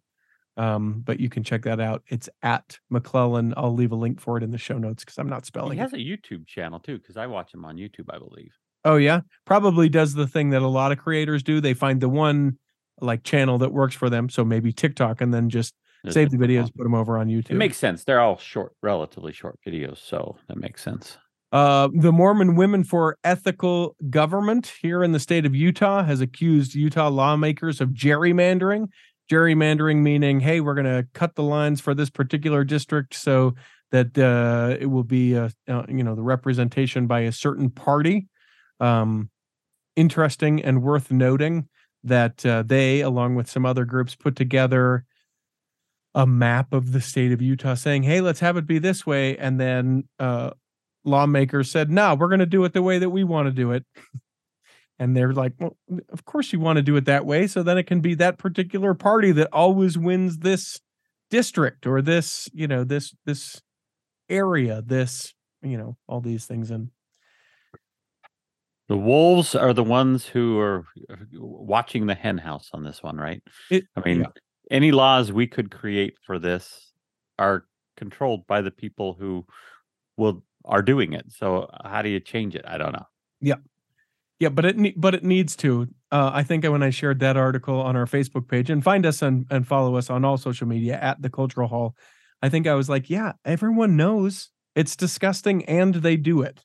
S1: Um, but you can check that out. It's at McClellan. I'll leave a link for it in the show notes because I'm not spelling
S2: He
S1: it.
S2: has a YouTube channel too because I watch him on YouTube, I believe.
S1: Oh yeah, probably does the thing that a lot of creators do. They find the one like channel that works for them. So maybe TikTok, and then just
S2: Just
S1: save the videos, put them over on YouTube.
S2: It makes sense. They're all short, relatively short videos, so that makes sense.
S1: Uh, the Mormon Women for Ethical Government here in the state of Utah has accused Utah lawmakers of gerrymandering. Gerrymandering meaning, hey, we're going to cut the lines for this particular district so that uh, it will be, uh, uh, you know, the representation by a certain party. Um, interesting and worth noting that uh, they, along with some other groups, put together a map of the state of Utah saying, hey, let's have it be this way. And then uh, lawmakers said, no, we're going to do it the way that we want to do it. And they're like, well, of course you want to do it that way. So then it can be that particular party that always wins this district or this, you know, this, this area, this, you know, all these things. And
S2: The wolves are the ones who are uh, watching the hen house on this one, right?
S1: It-
S2: I mean,
S1: yeah.
S2: any laws we could create for this are controlled by the people who will are doing it. So how do you change it? I don't know.
S1: Yeah, Yeah, but it but it needs to. Uh, I think when I shared that article on our Facebook page and find us and, and follow us on all social media at the Cultural Hall, I think I was like, yeah, everyone knows it's disgusting and they do it.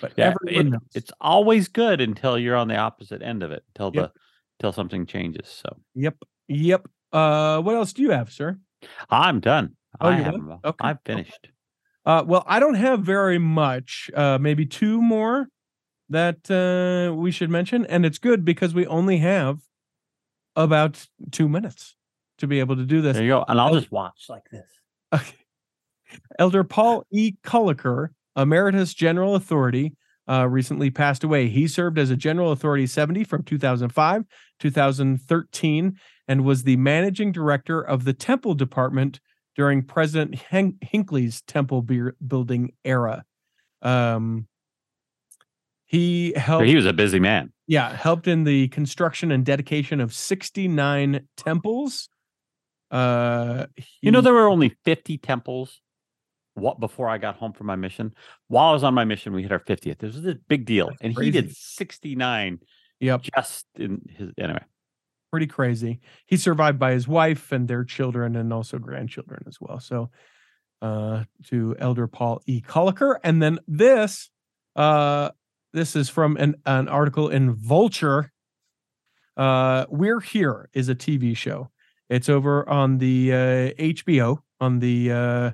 S1: But
S2: Yeah,
S1: everyone
S2: it-
S1: knows.
S2: it's always good until you're on the opposite end of it, until
S1: Yep.
S2: the till something changes. So
S1: yep, yep. Uh, what else do you have, sir?
S2: I'm done.
S1: Oh,
S2: I have.
S1: done? Okay,
S2: I've
S1: okay. Uh, well, I don't have very much. Uh, maybe two more that uh, we should mention, and it's good because we only have about two minutes to be able to do this.
S2: There you go. And I'll just watch like this.
S1: Okay. Elder Paul E. Koelliker, Emeritus General Authority, uh, recently passed away. He served as a General Authority 70 from 2005 2013 and was the managing director of the Temple Department during President Hin- Hinckley's temple beer- building era. Um, he helped.
S2: he was a busy man.
S1: Yeah, helped in the construction and dedication of 69 temples. Uh,
S2: You know, there were only 50 temples what before I got home from my mission. While I was on my mission, we hit our 50th. This was a big deal. And he did 69
S1: Yep,
S2: just in his anyway.
S1: Pretty crazy. He's survived by his wife and their children and also grandchildren as well. So, uh, to Elder Paul E. Koelliker, and then this, uh, this is from an an article in Vulture. Uh, We're Here is a TV show. It's over on the uh, HBO on the uh,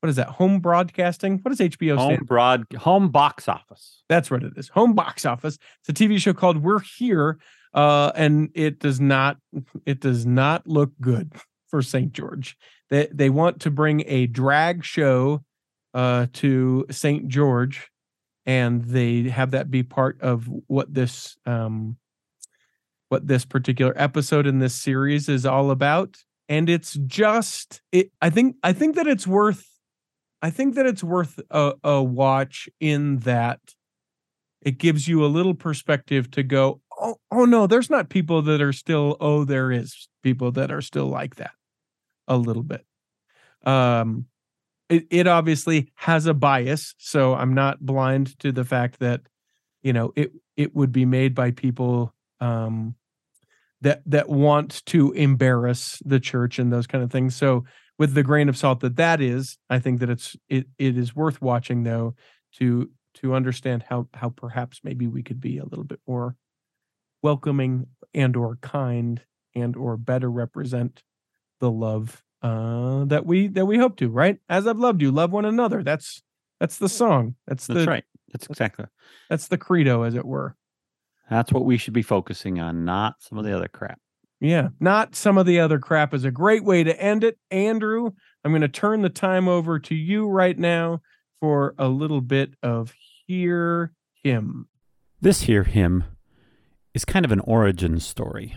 S1: what is that? Home broadcasting. What does HBO stand?
S2: Home broad home box office.
S1: That's what it is. Home box office. It's a TV show called We're Here. Uh, and it does not it does not look good for St. George. They they want to bring a drag show uh to St. George and they have that be part of what this um what this particular episode in this series is all about and it's just it i think i think that it's worth i think that it's worth a, a watch in that it gives you a little perspective to go oh oh no there's not people that are still oh there is people that are still like that a little bit. Um it, it obviously has a bias so i'm not blind to the fact that you know it it would be made by people um that that want to embarrass the church and those kind of things. So with the grain of salt that that is i think that it's it, it is worth watching though to to understand how how perhaps maybe we could be a little bit more welcoming and or kind and or better represent the love uh that we that we hope to right as i've loved you love one another that's that's the song that's
S2: That's
S1: the
S2: right. That's exactly.
S1: that's the credo as it were
S2: That's what we should be focusing on, not some of the other crap.
S1: Yeah, not some of the other crap is a great way to end it. Andrew, I'm going to turn the time over to you right now for a little bit of Hear Him.
S2: This here hymn is kind of an origin story.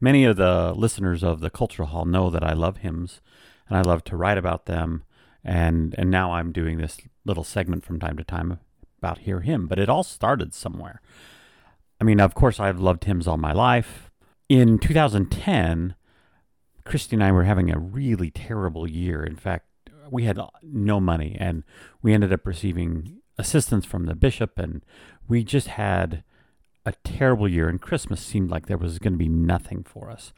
S2: Many of the listeners of the Cultural Hall know that I love hymns and I love to write about them. And, and now I'm doing this little segment from time to time about Hear Him, but it all started somewhere. I mean, of course, I've loved hymns all my life. In 2010, Christy and I were having a really terrible year. In fact, we had no money and we ended up receiving assistance from the bishop and we just had a terrible year and Christmas seemed like there was going to be nothing for us.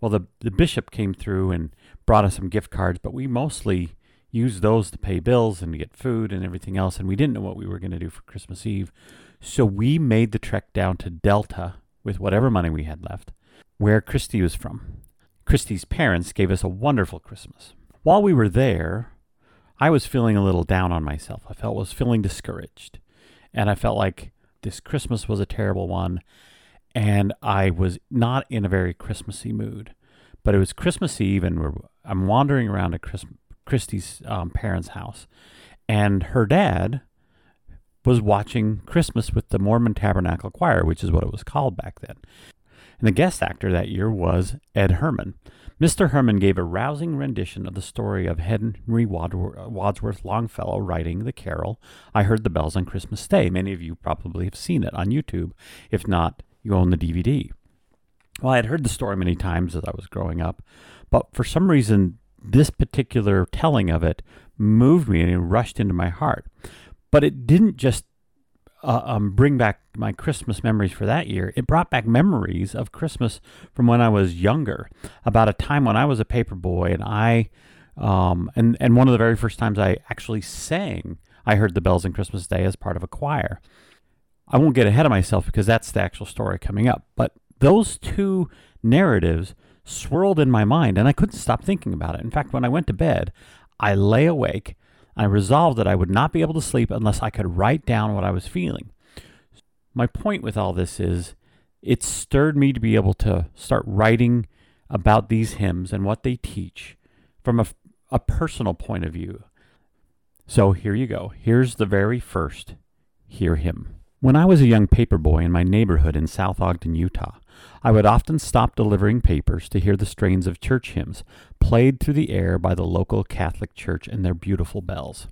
S2: Well, the, the bishop came through and brought us some gift cards, but we mostly used those to pay bills and to get food and everything else. And we didn't know what we were going to do for Christmas Eve. So we made the trek down to Delta with whatever money we had left, where Christy was from. Christy's parents gave us a wonderful Christmas. While we were there, I was feeling a little down on myself. I felt was feeling discouraged. And I felt like this Christmas was a terrible one. And I was not in a very Christmassy mood. But it was Christmas Eve, and we're, I'm wandering around at Chris, Christy's um, parents' house. And her dad was watching Christmas with the Mormon Tabernacle Choir, which is what it was called back then. And the guest actor that year was Ed Herrmann. Mr. Herrmann gave a rousing rendition of the story of Henry Wadsworth Longfellow writing the carol, I Heard the Bells on Christmas Day. Many of you probably have seen it on YouTube. If not, you own the DVD. Well, I had heard the story many times as I was growing up, but for some reason, this particular telling of it moved me and it rushed into my heart. But it didn't just uh, um, bring back my Christmas memories for that year. It brought back memories of Christmas from when I was younger, about a time when I was a paper boy, and I, um, and and one of the very first times I actually sang, I heard the bells on Christmas Day as part of a choir. I won't get ahead of myself because that's the actual story coming up, but those two narratives swirled in my mind, and I couldn't stop thinking about it. In fact, when I went to bed, I lay awake I resolved that I would not be able to sleep unless I could write down what I was feeling. My point with all this is it stirred me to be able to start writing about these hymns and what they teach from a, a personal point of view. So here you go. Here's the very first Hear Him. When I was a young paper boy in my neighborhood in South Ogden, Utah, I would often stop delivering papers to hear the strains of church hymns played through the air by the local Catholic church and their beautiful bells.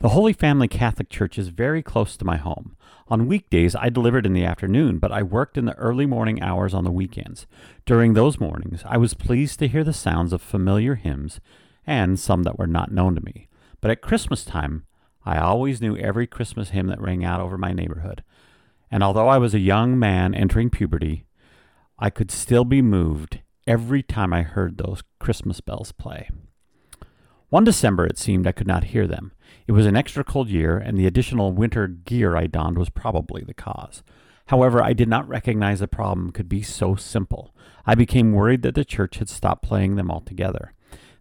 S2: The Holy Family Catholic Church is very close to my home. On weekdays, I delivered in the afternoon, but I worked in the early morning hours on the weekends. During those mornings, I was pleased to hear the sounds of familiar hymns and some that were not known to me. But at Christmas time, I always knew every Christmas hymn that rang out over my neighborhood and although I was a young man entering puberty, I could still be moved every time I heard those Christmas bells play. One December, it seemed I could not hear them. It was an extra cold year, and the additional winter gear I donned was probably the cause. However, I did not recognize the problem could be so simple. I became worried that the church had stopped playing them altogether.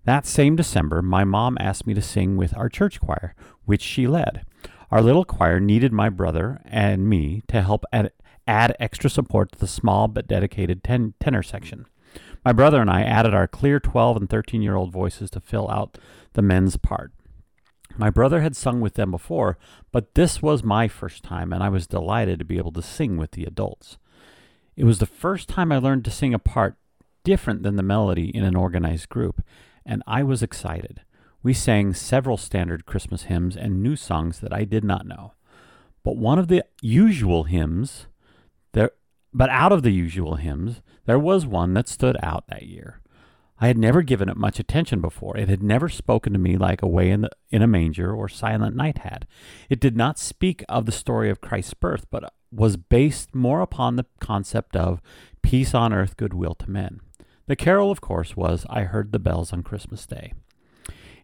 S2: That same December, my mom asked me to sing with our church choir, which she led. Our little choir needed my brother and me to help add, add extra support to the small but dedicated ten, tenor section. My brother and I added our clear 12 and 13 year old voices to fill out the men's part. My brother had sung with them before, but this was my first time, and I was delighted to be able to sing with the adults. It was the first time I learned to sing a part different than the melody in an organized group, and I was excited we sang several standard Christmas hymns and new songs that I did not know. But one of the usual hymns, there, but out of the usual hymns, there was one that stood out that year. I had never given it much attention before. It had never spoken to me like Away in, the, in a Manger or Silent Night had. It did not speak of the story of Christ's birth, but was based more upon the concept of peace on earth, goodwill to men. The carol, of course, was I Heard the Bells on Christmas Day.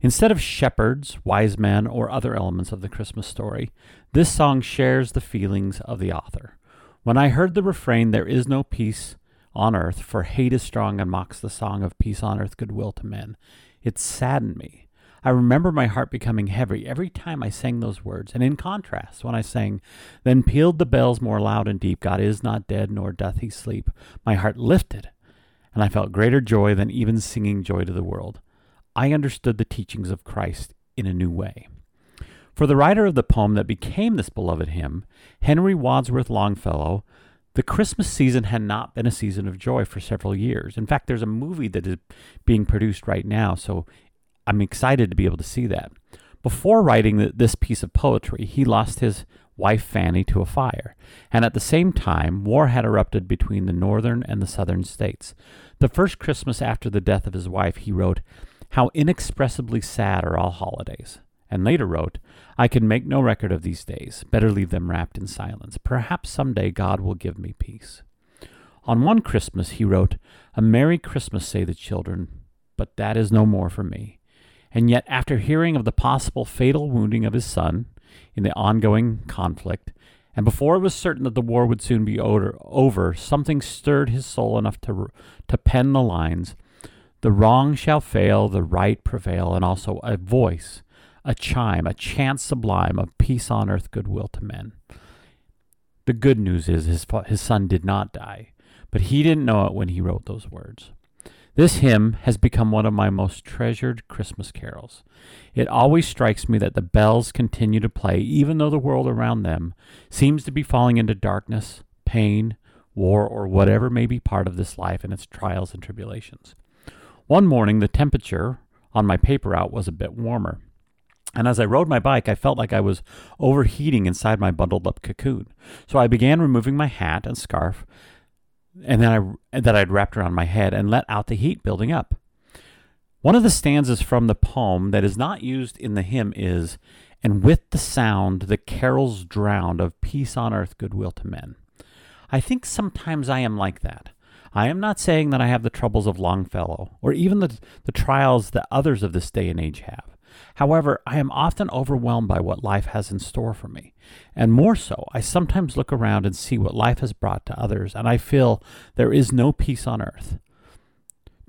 S2: Instead of shepherds, wise men, or other elements of the Christmas story, this song shares the feelings of the author. When I heard the refrain, There is no peace on earth, for hate is strong and mocks the song of peace on earth, goodwill to men, it saddened me. I remember my heart becoming heavy every time I sang those words, and in contrast, when I sang, Then pealed the bells more loud and deep, God is not dead, nor doth he sleep, my heart lifted, and I felt greater joy than even singing joy to the world. I understood the teachings of Christ in a new way. For the writer of the poem that became this beloved hymn, Henry Wadsworth Longfellow, the Christmas season had not been a season of joy for several years. In fact, there's a movie that is being produced right now, so I'm excited to be able to see that. Before writing this piece of poetry, he lost his wife Fanny to a fire, and at the same time, war had erupted between the northern and the southern states. The first Christmas after the death of his wife, he wrote, how inexpressibly sad are all holidays. And later wrote, I can make no record of these days. Better leave them wrapped in silence. Perhaps some day God will give me peace. On one Christmas, he wrote, A Merry Christmas, say the children, but that is no more for me. And yet, after hearing of the possible fatal wounding of his son in the ongoing conflict, and before it was certain that the war would soon be over, something stirred his soul enough to, to pen the lines the wrong shall fail, the right prevail, and also a voice, a chime, a chant sublime of peace on earth, goodwill to men. The good news is his, his son did not die, but he didn't know it when he wrote those words. This hymn has become one of my most treasured Christmas carols. It always strikes me that the bells continue to play even though the world around them seems to be falling into darkness, pain, war, or whatever may be part of this life and its trials and tribulations. One morning, the temperature on my paper out was a bit warmer. And as I rode my bike, I felt like I was overheating inside my bundled up cocoon. So I began removing my hat and scarf and then I, that I'd wrapped around my head and let out the heat building up. One of the stanzas from the poem that is not used in the hymn is, And with the sound the carols drowned of peace on earth, goodwill to men. I think sometimes I am like that. I am not saying that I have the troubles of Longfellow, or even the, the trials that others of this day and age have. However, I am often overwhelmed by what life has in store for me. And more so, I sometimes look around and see what life has brought to others, and I feel there is no peace on earth.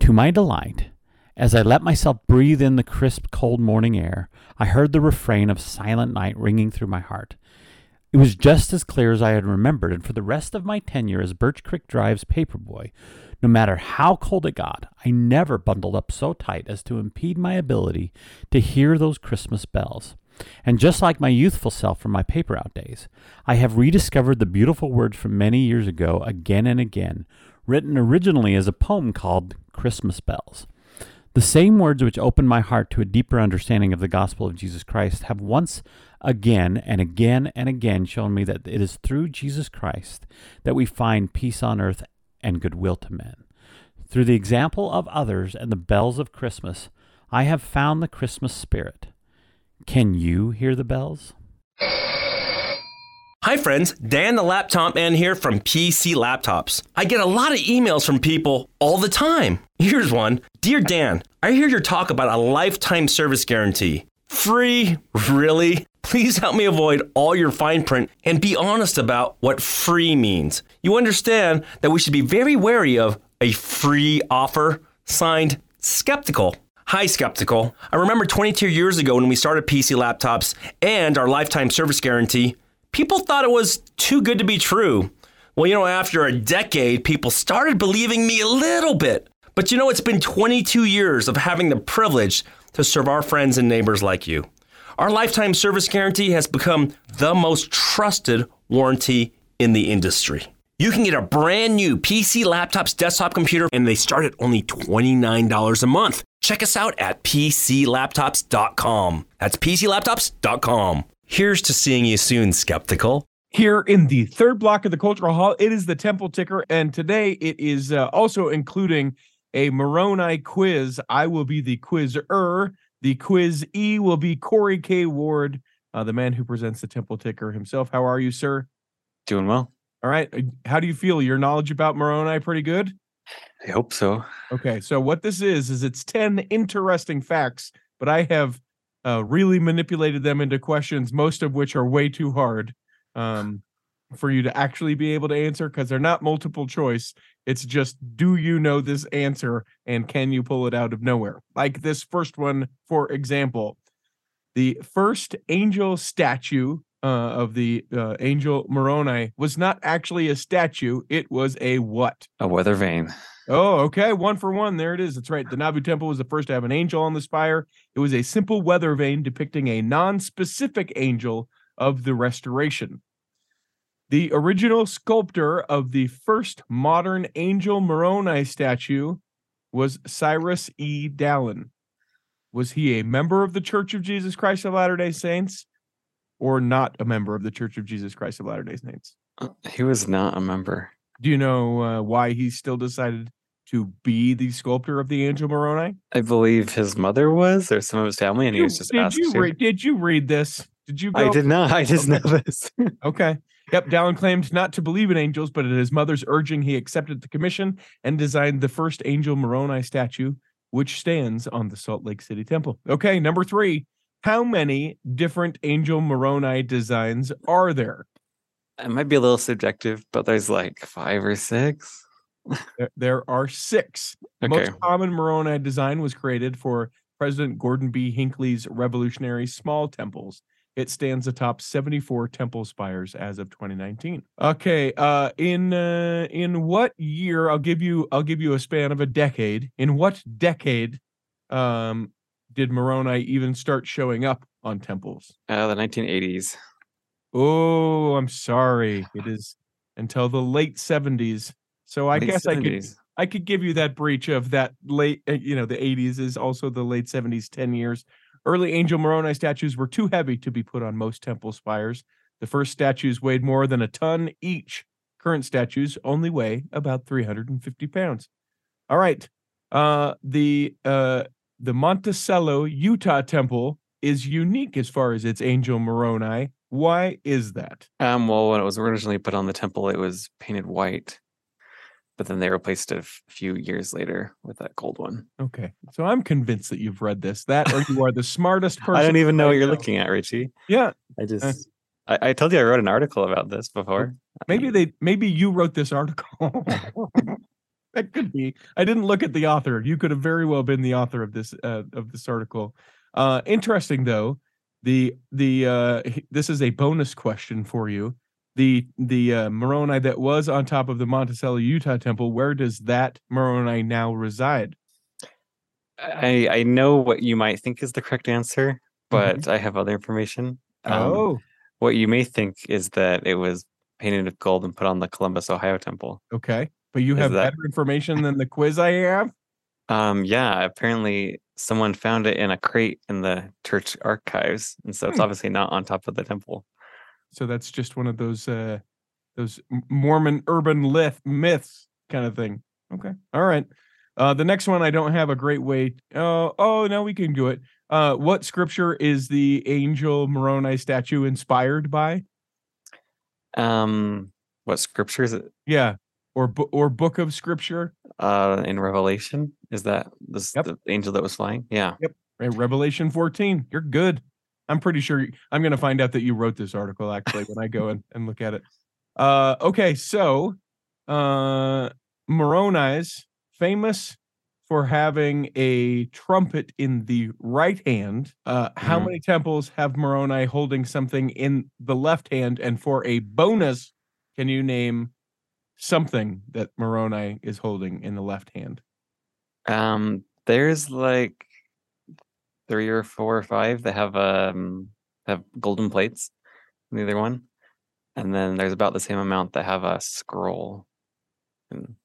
S2: To my delight, as I let myself breathe in the crisp, cold morning air, I heard the refrain of Silent Night ringing through my heart. It was just as clear as I had remembered, and for the rest of my tenure as Birch Creek Drive's paperboy, no matter how cold it got, I never bundled up so tight as to impede my ability to hear those Christmas bells. And just like my youthful self from my paper out days, I have rediscovered the beautiful words from many years ago again and again, written originally as a poem called Christmas Bells. The same words which opened my heart to a deeper understanding of the gospel of Jesus Christ have once again and again and again shown me that it is through Jesus Christ that we find peace on earth and goodwill to men. Through the example of others and the bells of Christmas, I have found the Christmas spirit. Can you hear the bells?
S7: Hi, friends. Dan the Laptop Man here from PC Laptops. I get a lot of emails from people all the time. Here's one Dear Dan, I hear your talk about a lifetime service guarantee. Free? Really? Please help me avoid all your fine print and be honest about what free means. You understand that we should be very wary of a free offer. Signed, Skeptical. Hi, Skeptical. I remember 22 years ago when we started PC Laptops and our lifetime service guarantee, people thought it was too good to be true. Well, you know, after a decade, people started believing me a little bit. But you know, it's been 22 years of having the privilege to serve our friends and neighbors like you. Our lifetime service guarantee has become the most trusted warranty in the industry. You can get a brand new PC Laptops desktop computer and they start at only $29 a month. Check us out at PCLaptops.com. That's PCLaptops.com. Here's to seeing you soon, skeptical.
S1: Here in the third block of the Cultural Hall, it is the Temple Ticker, and today it is uh, also including a Moroni quiz. I will be the quizzer. The quiz E will be Corey K. Ward, uh, the man who presents the Temple Ticker himself. How are you, sir?
S8: Doing well.
S1: All right. Uh, How do you feel? Your knowledge about Moroni pretty good?
S8: I hope so.
S1: Okay. So what this is is it's 10 interesting facts, but I have uh, really manipulated them into questions, most of which are way too hard um, for you to actually be able to answer because they're not multiple choice. It's just, do you know this answer and can you pull it out of nowhere? Like this first one, for example, the first angel statue uh, of the uh, angel Moroni was not actually a statue. It was a what?
S8: A weather vane.
S1: Oh, okay. One for one. There it is. That's right. The Nauvoo Temple was the first to have an angel on the spire. It was a simple weather vane depicting a non specific angel of the restoration. The original sculptor of the first modern angel Moroni statue was Cyrus E. Dallin. Was he a member of the Church of Jesus Christ of Latter day Saints or not a member of the Church of Jesus Christ of Latter day Saints?
S8: Uh, He was not a member.
S1: Do you know uh, why he still decided to be the sculptor of the angel Moroni?
S8: I believe his mother was, or some of his family, and he was just
S1: did
S8: asked
S1: you read, did you read this? Did you?
S8: I did not. I just know this. [laughs]
S1: Okay. Yep. Dallin claimed not to believe in angels, but at his mother's urging, he accepted the commission and designed the first angel Moroni statue, which stands on the Salt Lake City Temple. Okay. Number three. How many different angel Moroni designs are there?
S8: it might be a little subjective, but there's like five or six.
S1: There- There are six. The
S8: Okay.
S1: most common Moroni design was created for President Gordon B. Hinckley's revolutionary small temples. It stands atop 74 temple spires as of 2019. Okay, uh in uh in what year I'll give you I'll give you a span of a decade. In what decade um did Moroni even start showing up on temples?
S8: Uh, the 1980s.
S1: Oh, I'm sorry. It is until the late 70s. So I
S8: Late
S1: guess I could I could give you that breach of that late, uh, you know, the 80s is also the late 70s, 10 years. Early Angel Moroni statues were too heavy to be put on most temple spires. The first statues weighed more than a ton each. Current statues only weigh about 350 pounds. All right. Uh, the uh, the Monticello, Utah temple is unique as far as its angel Moroni. Why is that?
S8: Um, well, when it was originally put on the temple, it was painted white, but then they replaced it a few years later with that gold one.
S1: Okay, so I'm convinced that you've read this. That or you are the smartest person. [laughs]
S8: I don't even know what you're looking at, Richie.
S1: Yeah,
S8: I just, I, I told you I wrote an article about this before.
S1: maybe they, maybe you wrote this article. [laughs] [laughs] that could be. I didn't look at the author. You could have very well been the author of this uh, of this article. Uh, interesting though. The the uh, this is a bonus question for you. The the uh, Moroni that was on top of the Monticello, Utah temple. Where does that Moroni now reside?
S8: I, I know what you might think is the correct answer, but I have other information. Um,
S1: oh,
S8: What you may think is that it was painted with gold and put on the Columbus, Ohio temple.
S1: okay. But you have
S8: that-
S1: better information than the quiz I have.
S8: Um, yeah, apparently someone found it in a crate in the church archives, and so it's
S1: Hmm.
S8: obviously not on top of the temple.
S1: So that's just one of those uh those Mormon urban lith myths kind of thing. Okay. All right. Uh the next one I don't have a great way. Oh, oh no, we can do it. Uh what scripture is the angel Moroni statue inspired by?
S8: Um, what scripture is it?
S1: Yeah. Or bu- or book of scripture.
S8: Uh, in Revelation, is that this
S1: Yep.
S8: the angel that was flying? Yeah.
S1: Right, Revelation 14. You're good. I'm pretty sure I'm going to find out that you wrote this article actually when I go and, and look at it. Uh, okay, so uh, Moroni's famous for having a trumpet in the right hand. Uh, how
S8: Mhm.
S1: many temples have Moroni holding something in the left hand? And for a bonus, can you name something that Moroni is holding in the left hand?
S8: Um, there's like three or four or five that have um have golden plates in either one, and then there's about the same amount that have a scroll. And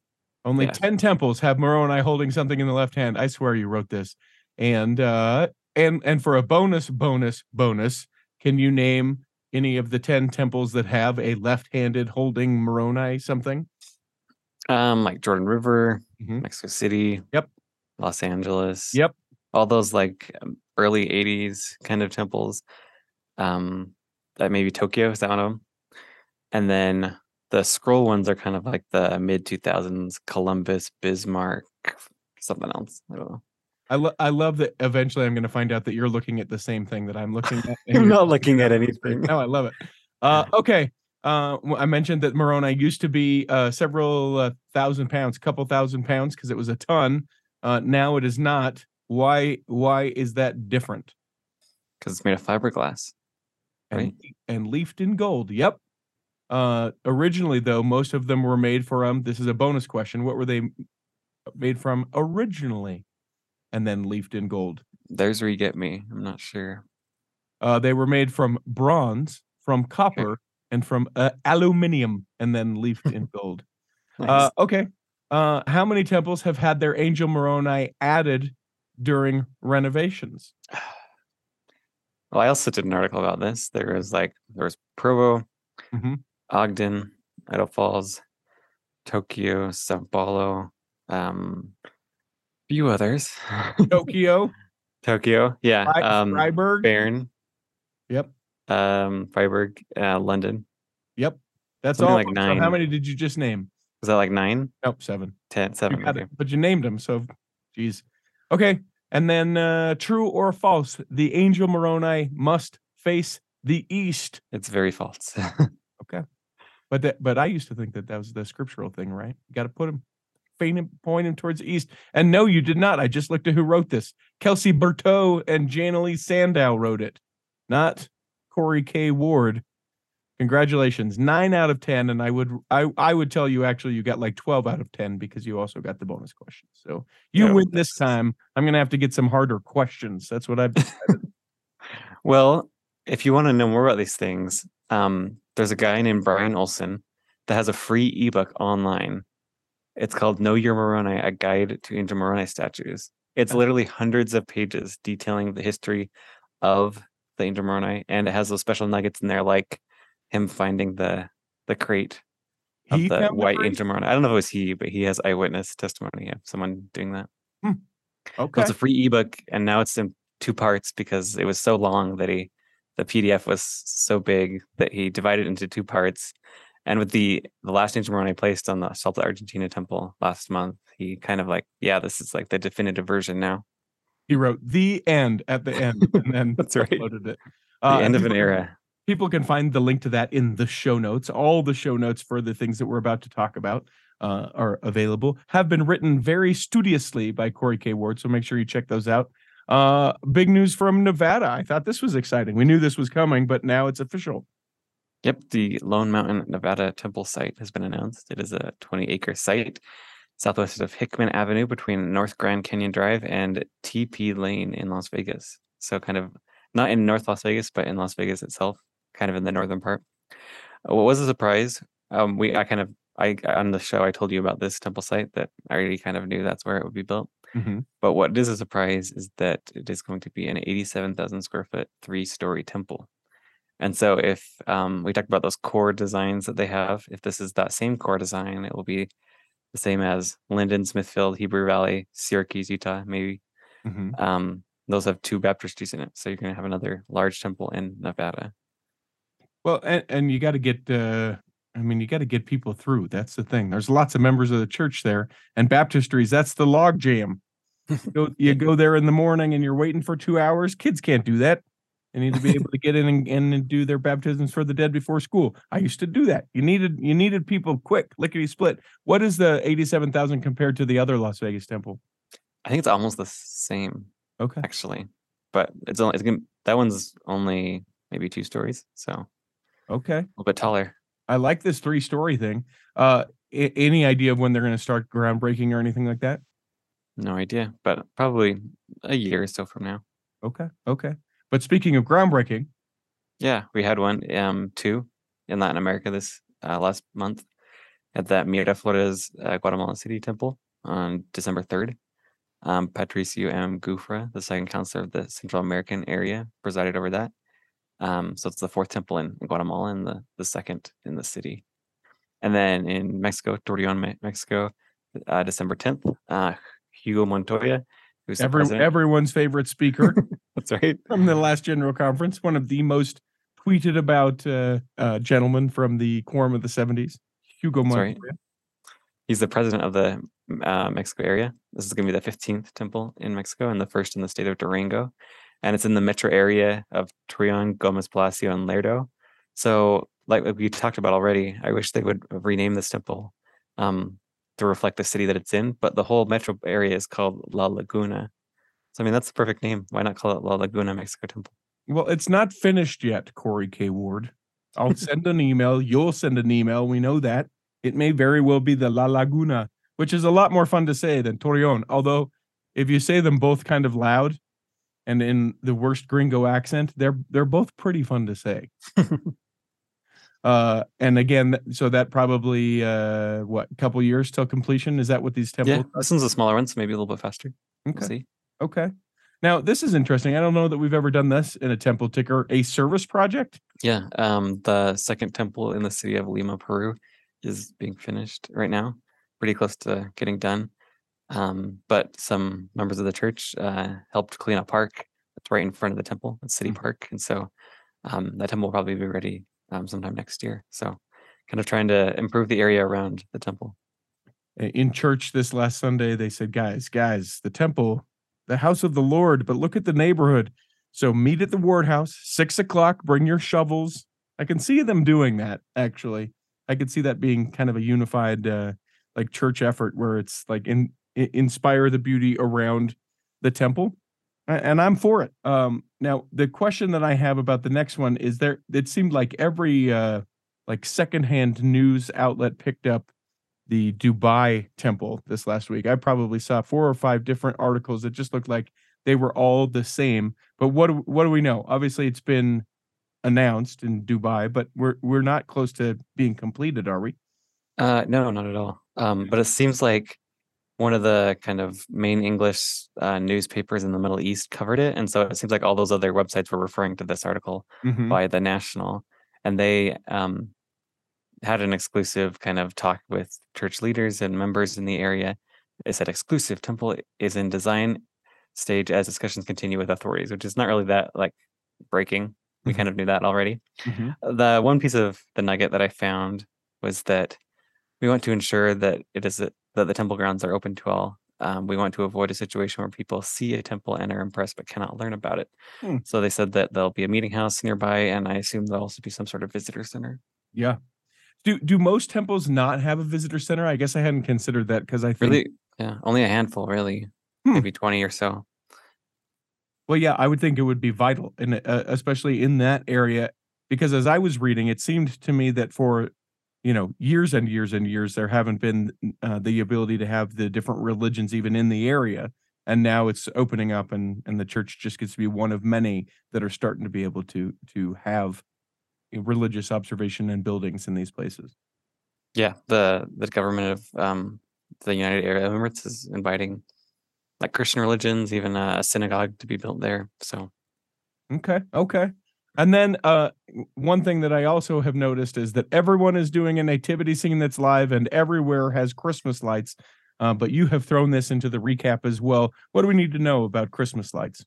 S1: Only
S8: Yeah.
S1: 10 temples have Moroni holding something in the left hand. I swear you wrote this. And uh and and for a bonus bonus bonus, can you name any of the 10 temples that have a left-handed holding Moroni something?
S8: um, like Jordan River,
S1: Mhm.
S8: Mexico City.
S1: Yep.
S8: Los Angeles.
S1: Yep.
S8: All those like um, early '80s kind of temples. Um, that maybe Tokyo is that one of them, and then the scroll ones are kind of like the mid 2000s Columbus, Bismarck, something else. I don't know.
S1: I lo- I love that eventually I'm going to find out that you're looking at the same thing that I'm looking at. [laughs]
S8: I'm not looking at
S1: about the same-
S8: anything.
S1: No, I love it. Uh okay. Uh I mentioned that Moroni used to be uh several uh, thousand pounds, couple thousand pounds because it was a ton. Uh now it is not. Why why is that different?
S8: because it's made of fiberglass.
S1: and
S8: Right.
S1: and leafed in gold. Yep. Uh, originally, though, most of them were made from. This is a bonus question. What were they made from originally, and then leafed in gold?
S8: There's where you get me. I'm not sure.
S1: Uh, they were made from bronze, from copper, and from uh, aluminium, and then leafed in [laughs] gold.
S8: Nice.
S1: Uh, okay. Uh, how many temples have had their angel Moroni added during renovations? [sighs]
S8: well, I also did an article about this. There was like there was Provo,
S1: Mhm.
S8: Ogden, Idaho Falls, Tokyo, Sao Paulo, um, few others.
S1: Tokyo, [laughs]
S8: Tokyo, yeah. Um,
S1: Freiberg.
S8: Bern,
S1: Yep.
S8: um, Freiberg, uh, London.
S1: Yep. That's
S8: Something
S1: all.
S8: like
S1: So how many did you just name?
S8: Was that like nine,
S1: Nope, seven.
S8: ten,
S1: You
S8: seven?
S1: got
S8: Okay.
S1: but you named them, so geez. Okay, and then uh, true or false? The angel Moroni must face the east.
S8: It's very false. [laughs] Okay.
S1: But that, but I used to think that that was the scriptural thing, right? You got to put him, faint him, point him towards the east. And no, you did not. I just looked at who wrote this. Kelsey Berteau and Janalee Sandow wrote it, not Corey K. Ward. Congratulations, nine out of ten. And I would, I, I would tell you actually, you got like twelve out of ten because you also got the bonus question. So you
S8: Yeah,
S1: win this time. I'm gonna have to get some harder questions. That's what I've. decided. [laughs]
S8: Well, if you want to know more about these things, um, there's a guy named Brian Olson that has a free ebook online. It's called Know Your Moroni, a guide to Angel Moroni statues. It's literally hundreds of pages detailing the history of the Angel Moroni, and it has those special nuggets in there, like him finding the the crate of
S1: He
S8: the
S1: the
S8: white? Angel I don't know if it was he, but he has eyewitness testimony of someone doing that. It
S1: Okay.
S8: it's a free ebook, and now it's in two parts because it was so long that he, the PDF was so big that he divided it into two parts. And with the the last one I placed on the Salta Argentina temple last month, he kind of like, yeah, this is like the definitive version now.
S1: He wrote the end at the end and then [laughs]
S8: That's right.
S1: uploaded it.
S8: The
S1: Uh,
S8: end of an era.
S1: People can find the link to that in the show notes. All the show notes for the things that we're about to talk about uh, are available, have been written very studiously by Corey K. Ward. So make sure you check those out. Uh, big news from Nevada. I thought this was exciting. We knew this was coming, but now it's official.
S8: Yep, the Lone Mountain Nevada temple site has been announced. It is a 20 acre site southwest of Hickam Avenue between North Grand Canyon Drive and TP Lane in Las Vegas. So, kind of not in North Las Vegas, but in Las Vegas itself, kind of in the northern part. Uh, What was a surprise? Um, we I kind of I on the show I told you about this temple site that I already kind of knew that's where it would be built.
S1: Mhm.
S8: But what is a surprise is that it is going to be an 87,000 square foot, three story temple. And so, if um, we talked about those core designs that they have, if this is that same core design, it will be the same as Lindon, Smithfield, Heber Valley, Syracuse, Utah, maybe.
S1: Mhm.
S8: Um, those have two baptistries in it. So, you're going to have another large temple in Nevada.
S1: Well, and, and you got to get, uh, I mean, you got to get people through. That's the thing. There's lots of members of the church there, and baptistries. That's the log jam. Go, you [laughs] go there in the morning and you're waiting for two hours. Kids can't do that. They need to be able to get in and, and do their baptisms for the dead before school. I used to do that. You needed you needed people quick, lickety split. What is the eighty-seven thousand compared to the other Las Vegas temple?
S8: I think it's almost the same,
S1: Okay,
S8: actually. But it's only, it's gonna, that one's only maybe two stories. So, a
S1: okay.
S8: little bit taller.
S1: I like this three-story thing. Uh, a- any idea of when they're going to start groundbreaking or anything like that?
S8: No idea, but probably a year or so from now.
S1: Okay, okay. But speaking of groundbreaking,
S8: Yeah, we had one, um, two in Latin America this uh, last month at that Miraflores uh, Guatemala City Temple on December 3rd. Um, Patricio M. Giuffra, the second counselor of the Central American area, presided over that. Um, so it's the fourth temple in, Guatemala and the, the second in the city. And then in Mexico, Torreon, Mexico, uh, December 10th, uh, Hugo Montoya, who's
S1: every, everyone's favorite speaker [laughs]
S8: That's right.
S1: from the last general conference, one of the most tweeted about uh, uh, gentlemen from the quorum of the 70s, Hugo
S8: That's right.
S1: Montoya.
S8: He's the president of the uh, Mexico area. This is going to be the 15th temple in Mexico and the first in the state of Durango. And it's in the metro area of Torreon, Gomez Palacio, and Lerdo. So, like we talked about already, I wish they would rename this temple um, to reflect the city that it's in. But the whole metro area is called La Laguna. So, I mean, that's the perfect name. Why not call it La Laguna Mexico Temple?
S1: Well, it's not finished yet, Corey K. Ward. I'll [laughs] send an email. You'll send an email. We know that. It may very well be the La Laguna, which is a lot more fun to say than Torreon. Although, if you say them both kind of loud and in the worst gringo accent, they're they're both pretty fun to say. [laughs] uh, and again, so that probably uh, what couple years till completion? Is that what these
S8: Yeah,
S1: temples?
S8: this one's a smaller one, so maybe a little bit faster. We'll
S1: Okay.
S8: see.
S1: Okay. Now this is interesting. I don't know that we've ever done this in a temple ticker, a service project.
S8: Yeah, um, the second temple in the city of Lima, Peru, is being finished right now, pretty close to getting done. Um, but some members of the church uh, helped clean up park that's right in front of the temple, the city
S1: Mhm.
S8: park, and so um, that temple will probably be ready um, sometime next year. So, kind of trying to improve the area around the temple.
S1: In church this last Sunday, they said, "Guys, guys, the temple, the house of the Lord, but look at the neighborhood. So meet at the ward house, six o'clock. Bring your shovels. I can see them doing that. Actually, I could see that being kind of a unified, uh, like church effort where it's like in, inspire the beauty around the temple and i'm for it. Um now the question that i have about the next one is there it seemed like every uh like secondhand news outlet picked up the dubai temple this last week. I probably saw four or five different articles that just looked like they were all the same but what do, what do we know? Obviously it's been announced in dubai but we're we're not close to being completed are we?
S8: Uh, no, not at all. Um, but it seems like one of the kind of main English uh, newspapers in the Middle East covered it, and so it seems like all those other websites were referring to this article
S1: Mhm.
S8: by the National, and they um, had an exclusive kind of talk with church leaders and members in the area. It said exclusive temple is in design stage as discussions continue with authorities, which is not really that like breaking. We
S1: Mhm.
S8: kind of knew that already.
S1: Mhm.
S8: The one piece of the nugget that I found was that we want to ensure that it is that the temple grounds are open to all. Um, we want to avoid a situation where people see a temple and are impressed but cannot learn about it.
S1: Hmm.
S8: So they said that there'll be a meeting house nearby, and I assume there'll also be some sort of visitor center.
S1: Yeah. Do do most temples not have a visitor center? I guess I hadn't considered that because I think
S8: Really, yeah, only a handful, really,
S1: Hmm.
S8: maybe twenty or so.
S1: Well, yeah, I would think it would be vital, and uh, especially in that area, because as I was reading, it seemed to me that for you know years and years and years there haven't been uh, the ability to have the different religions even in the area, and now it's opening up, and and the church just gets to be one of many that are starting to be able to to have religious observation and buildings in these places.
S8: Yeah, the the government of um, the United Arab Emirates is inviting like Christian religions, even a synagogue to be built there. So
S1: Okay. Okay. And then uh one thing that I also have noticed is that everyone is doing a nativity scene that's live and everywhere has Christmas lights. Uh, but you have thrown this into the recap as well. What do we need to know about Christmas lights?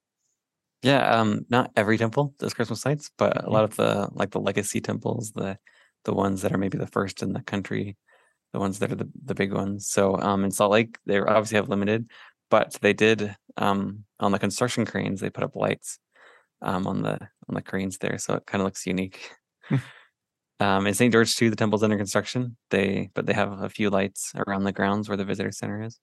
S8: yeah, um, not every temple does Christmas lights, but
S1: Mhm.
S8: a lot of the like the legacy temples, the the ones that are maybe the first in the country, the ones that are the, the big ones. So um, in Salt Lake, they obviously have limited, but they did um, on the construction cranes they put up lights um, on the on the cranes there, so it kind of looks unique.
S1: Hmm.
S8: um, in St. George too, the temple's under construction. They but they have a few lights around the grounds where the visitor center is.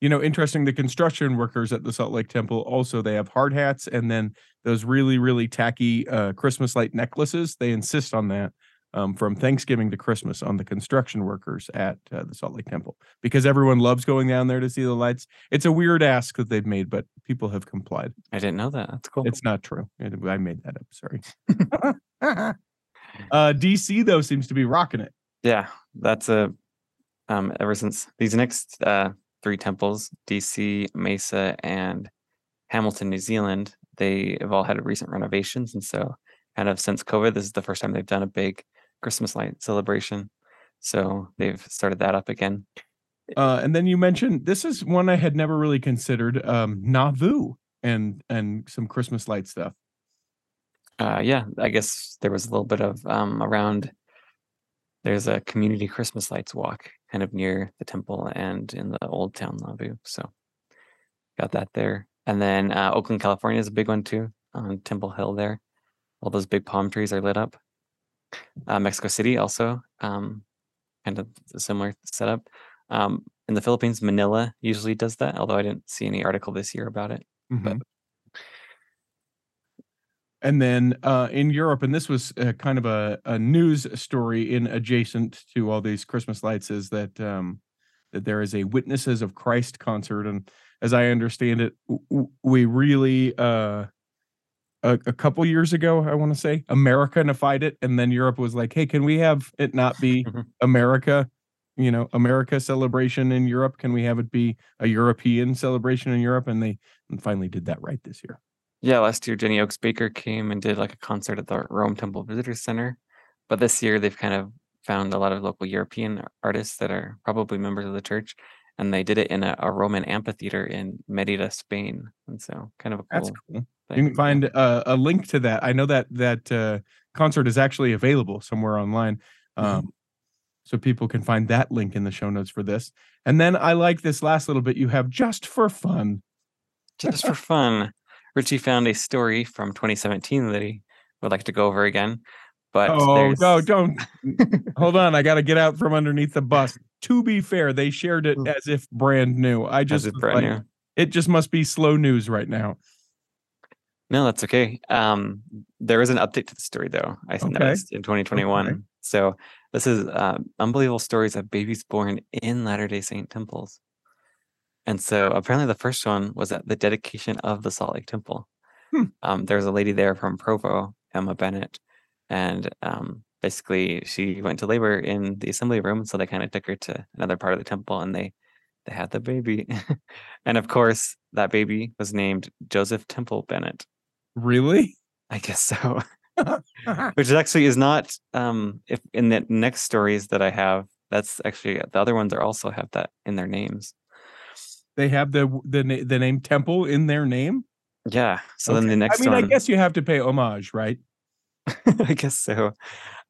S1: You know, interesting. The construction workers at the Salt Lake Temple also they have hard hats and then those really really tacky uh, Christmas light necklaces. They insist on that um, from Thanksgiving to Christmas on the construction workers at uh, the Salt Lake Temple because everyone loves going down there to see the lights. It's a weird ask that they've made, but people have complied.
S8: I didn't know that. That's cool.
S1: It's not true. I made that up. Sorry. [laughs] [laughs] uh, DC though seems to be rocking it.
S8: Yeah, that's a um ever since these next uh three temples, DC, Mesa, and Hamilton, New Zealand, they have all had recent renovations. And so kind of since COVID, this is the first time they've done a big Christmas light celebration. So they've started that up again.
S1: Uh, and then you mentioned this is one I had never really considered. Um, Nauvoo and and some Christmas light stuff.
S8: Uh yeah, I guess there was a little bit of um around there's a community Christmas lights walk kind of near the temple and in the old town Nauvoo. So got that there. And then uh, Oakland, California is a big one too on Temple Hill there. All those big palm trees are lit up. Uh, Mexico City also um, kind of similar setup. Um, in the Philippines, Manila usually does that, although I didn't see any article this year about it.
S1: Mhm. And then uh, in Europe, and this was uh, kind of a, a news story in adjacent to all these Christmas lights, is that um, that there is a Witnesses of Christ concert, and as I understand it, w- we really uh, a, a couple years ago, I want to say, America Americanified it, and then Europe was like, "Hey, can we have it not be. [laughs] America?" You know, America celebration in Europe. Can we have it be a European celebration in Europe? And they finally did that right this year.
S8: Yeah, last year Jenny Oaks Baker came and did like a concert at the Rome Temple Visitor Center. But this year they've kind of found a lot of local European artists that are probably members of the church. And they did it in a, a Roman amphitheater in Merida, Spain. And so kind of a cool
S1: That's cool. You can find uh, a link to that. I know that that uh, concert is actually available somewhere online,
S8: Mhm.
S1: um, so people can find that link in the show notes for this. And then I like this last little bit you have just for fun.
S8: just for [laughs] fun. Richie found a story from 2017 that he would like to go over again. But
S1: Oh
S8: there's-
S1: no! Don't hold on. I got to get out from underneath the bus. To be fair, they shared it as if brand new. I
S8: as
S1: just
S8: if brand
S1: like,
S8: new.
S1: it just must be slow news right now.
S8: No, that's okay. Um, there is an update to the story though. I
S1: Okay.
S8: noticed in 2021. So this is uh, unbelievable stories of babies born in Latter Day Saint temples. And so apparently the first one was at the dedication of the Salt Lake Temple.
S1: Hmm.
S8: Um, there was a lady there from Provo, Emma Bennett, and um, basically she went to labor in the assembly room. So they kind of took her to another part of the temple, and they they had the baby. [laughs] and of course, that baby was named Joseph Temple Bennett.
S1: Really?
S8: I guess so. [laughs] [laughs] Which actually is not um if in the next stories that I have, that's actually the other ones are also have that in their names.
S1: They have the the the name temple in their name.
S8: Yeah. So then the next
S1: I mean,
S8: one.
S1: I guess you have to pay homage, right? [laughs]
S8: I guess so.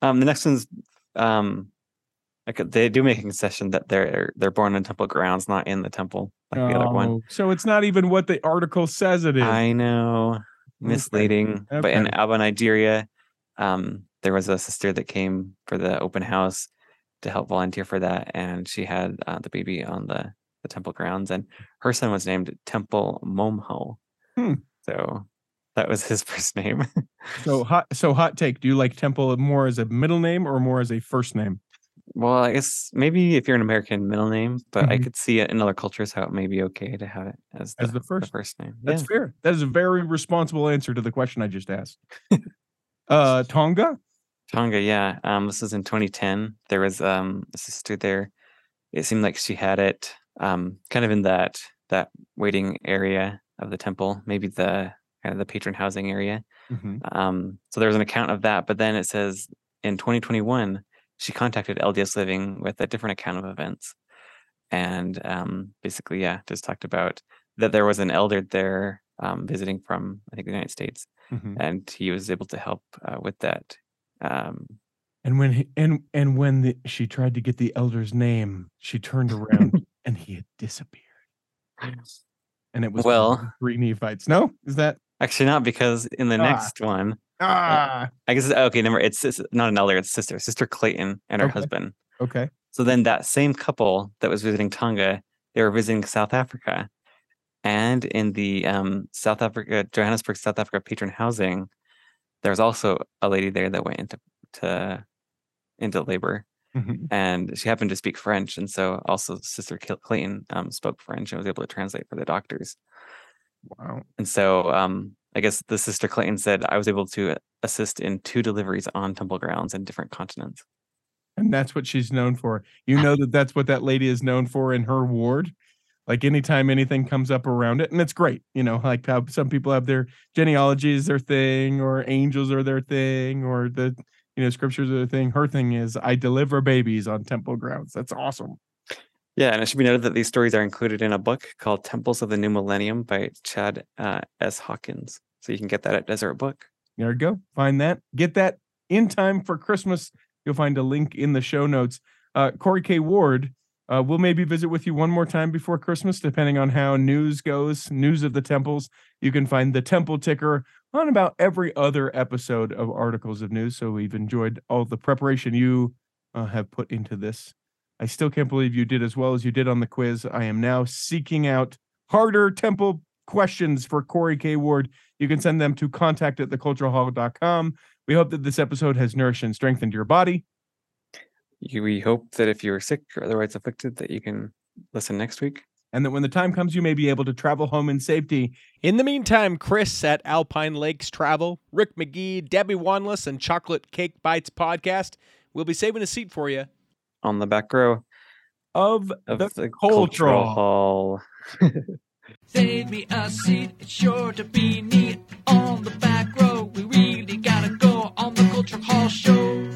S8: Um, the next one's um, like they do make a concession that they're they're born on temple grounds, not in the temple, like the other one.
S1: Oh, So it's not even what the article says it is.
S8: I know, misleading. But in
S1: Okay.
S8: Aba, Nigeria, um, there was a sister that came for the open house to help volunteer for that, and she had uh, the baby on the the temple grounds, and her son was named Temple Momho.
S1: Hmm.
S8: So that was his [laughs] first name.
S1: So hot. So hot take. Do you like Temple more as a middle name or more as a first name?
S8: Well, I guess maybe if you're an American middle name, but I
S1: Mhm.
S8: could see it in other cultures how it may be okay to have it as the,
S1: As the first.
S8: first name.
S1: That's
S8: yeah.
S1: fair. That is a very responsible answer to the question I just asked. uh, [laughs] Tonga.
S8: Tonga, yeah. Um, this was in 2010. There was um a sister there. It seemed like she had it um kind of in that that waiting area of the temple, maybe the kind of the patron housing area.
S1: Mhm.
S8: Um, so there was an account of that, but then it says in 2021 she contacted LDS Living with a different account of events, and um, basically, yeah, just talked about that there was an elder there um, visiting from I think the United States,
S1: Mhm.
S8: and he was able to help uh, with that. Um,
S1: And when he, and and when the, she tried to get the elder's name, she turned around [laughs] and he had disappeared. [gasps] And it was
S8: Well-
S1: three Nephites. No, is that
S8: actually, not because in the
S1: Ah.
S8: next one,
S1: ah
S8: I guess okay, number it's, it's not an elder, it's sister, sister Clayton and her
S1: Okay.
S8: husband.
S1: okay?
S8: So then that same couple that was visiting Tonga, they were visiting South Africa. And in the um, South Africa, Johannesburg, South Africa patron housing, there was also a lady there that went into to, into labor
S1: Mhm.
S8: and she happened to speak French. And so also Sister Clayton um, spoke French and was able to translate for the doctors.
S1: Wow.
S8: And so um, I guess the Sister Clayton said, I was able to assist in two deliveries on temple grounds in different continents.
S1: And that's what she's known for. You know that that's what that lady is known for in her ward. Like anytime anything comes up around it, and it's great, you know, like how some people have their genealogy is their thing, or angels are their thing, or the you know scriptures are their thing. Her thing is I deliver babies on temple grounds. That's awesome.
S8: Yeah, and it should be noted that these stories are included in a book called Temples of the New Millennium by Chad uh, S. Hawkins. So you can get that at Deseret Book.
S1: There you go. Find that. Get that in time for Christmas. You'll find a link in the show notes. Uh, Corey K. Ward, uh, we'll maybe visit with you one more time before Christmas, depending on how news goes, news of the temples. You can find the temple ticker on about every other episode of Articles of News. So we've enjoyed all the preparation you uh, have put into this. I still can't believe you did as well as you did on the quiz. I am now seeking out harder temple questions for Corey K. Ward. You can send them to contact at theculturalhall.com. We hope that this episode has nourished and strengthened your body.
S8: We hope that if you're sick or otherwise afflicted, that you can listen next week.
S1: And that when the time comes, you may be able to travel home in safety.
S9: In the meantime, Chris at Alpine Lakes Travel, Rick McGee, Debbie Wanless, and Chocolate Cake Bites podcast we'll be saving a seat for you
S8: on the back row
S1: of,
S8: of
S1: the,
S8: the
S1: cultural,
S8: cultural hall.
S6: Save me a seat, it's sure to be neat on the back row. We really gotta go on the cultural hall show.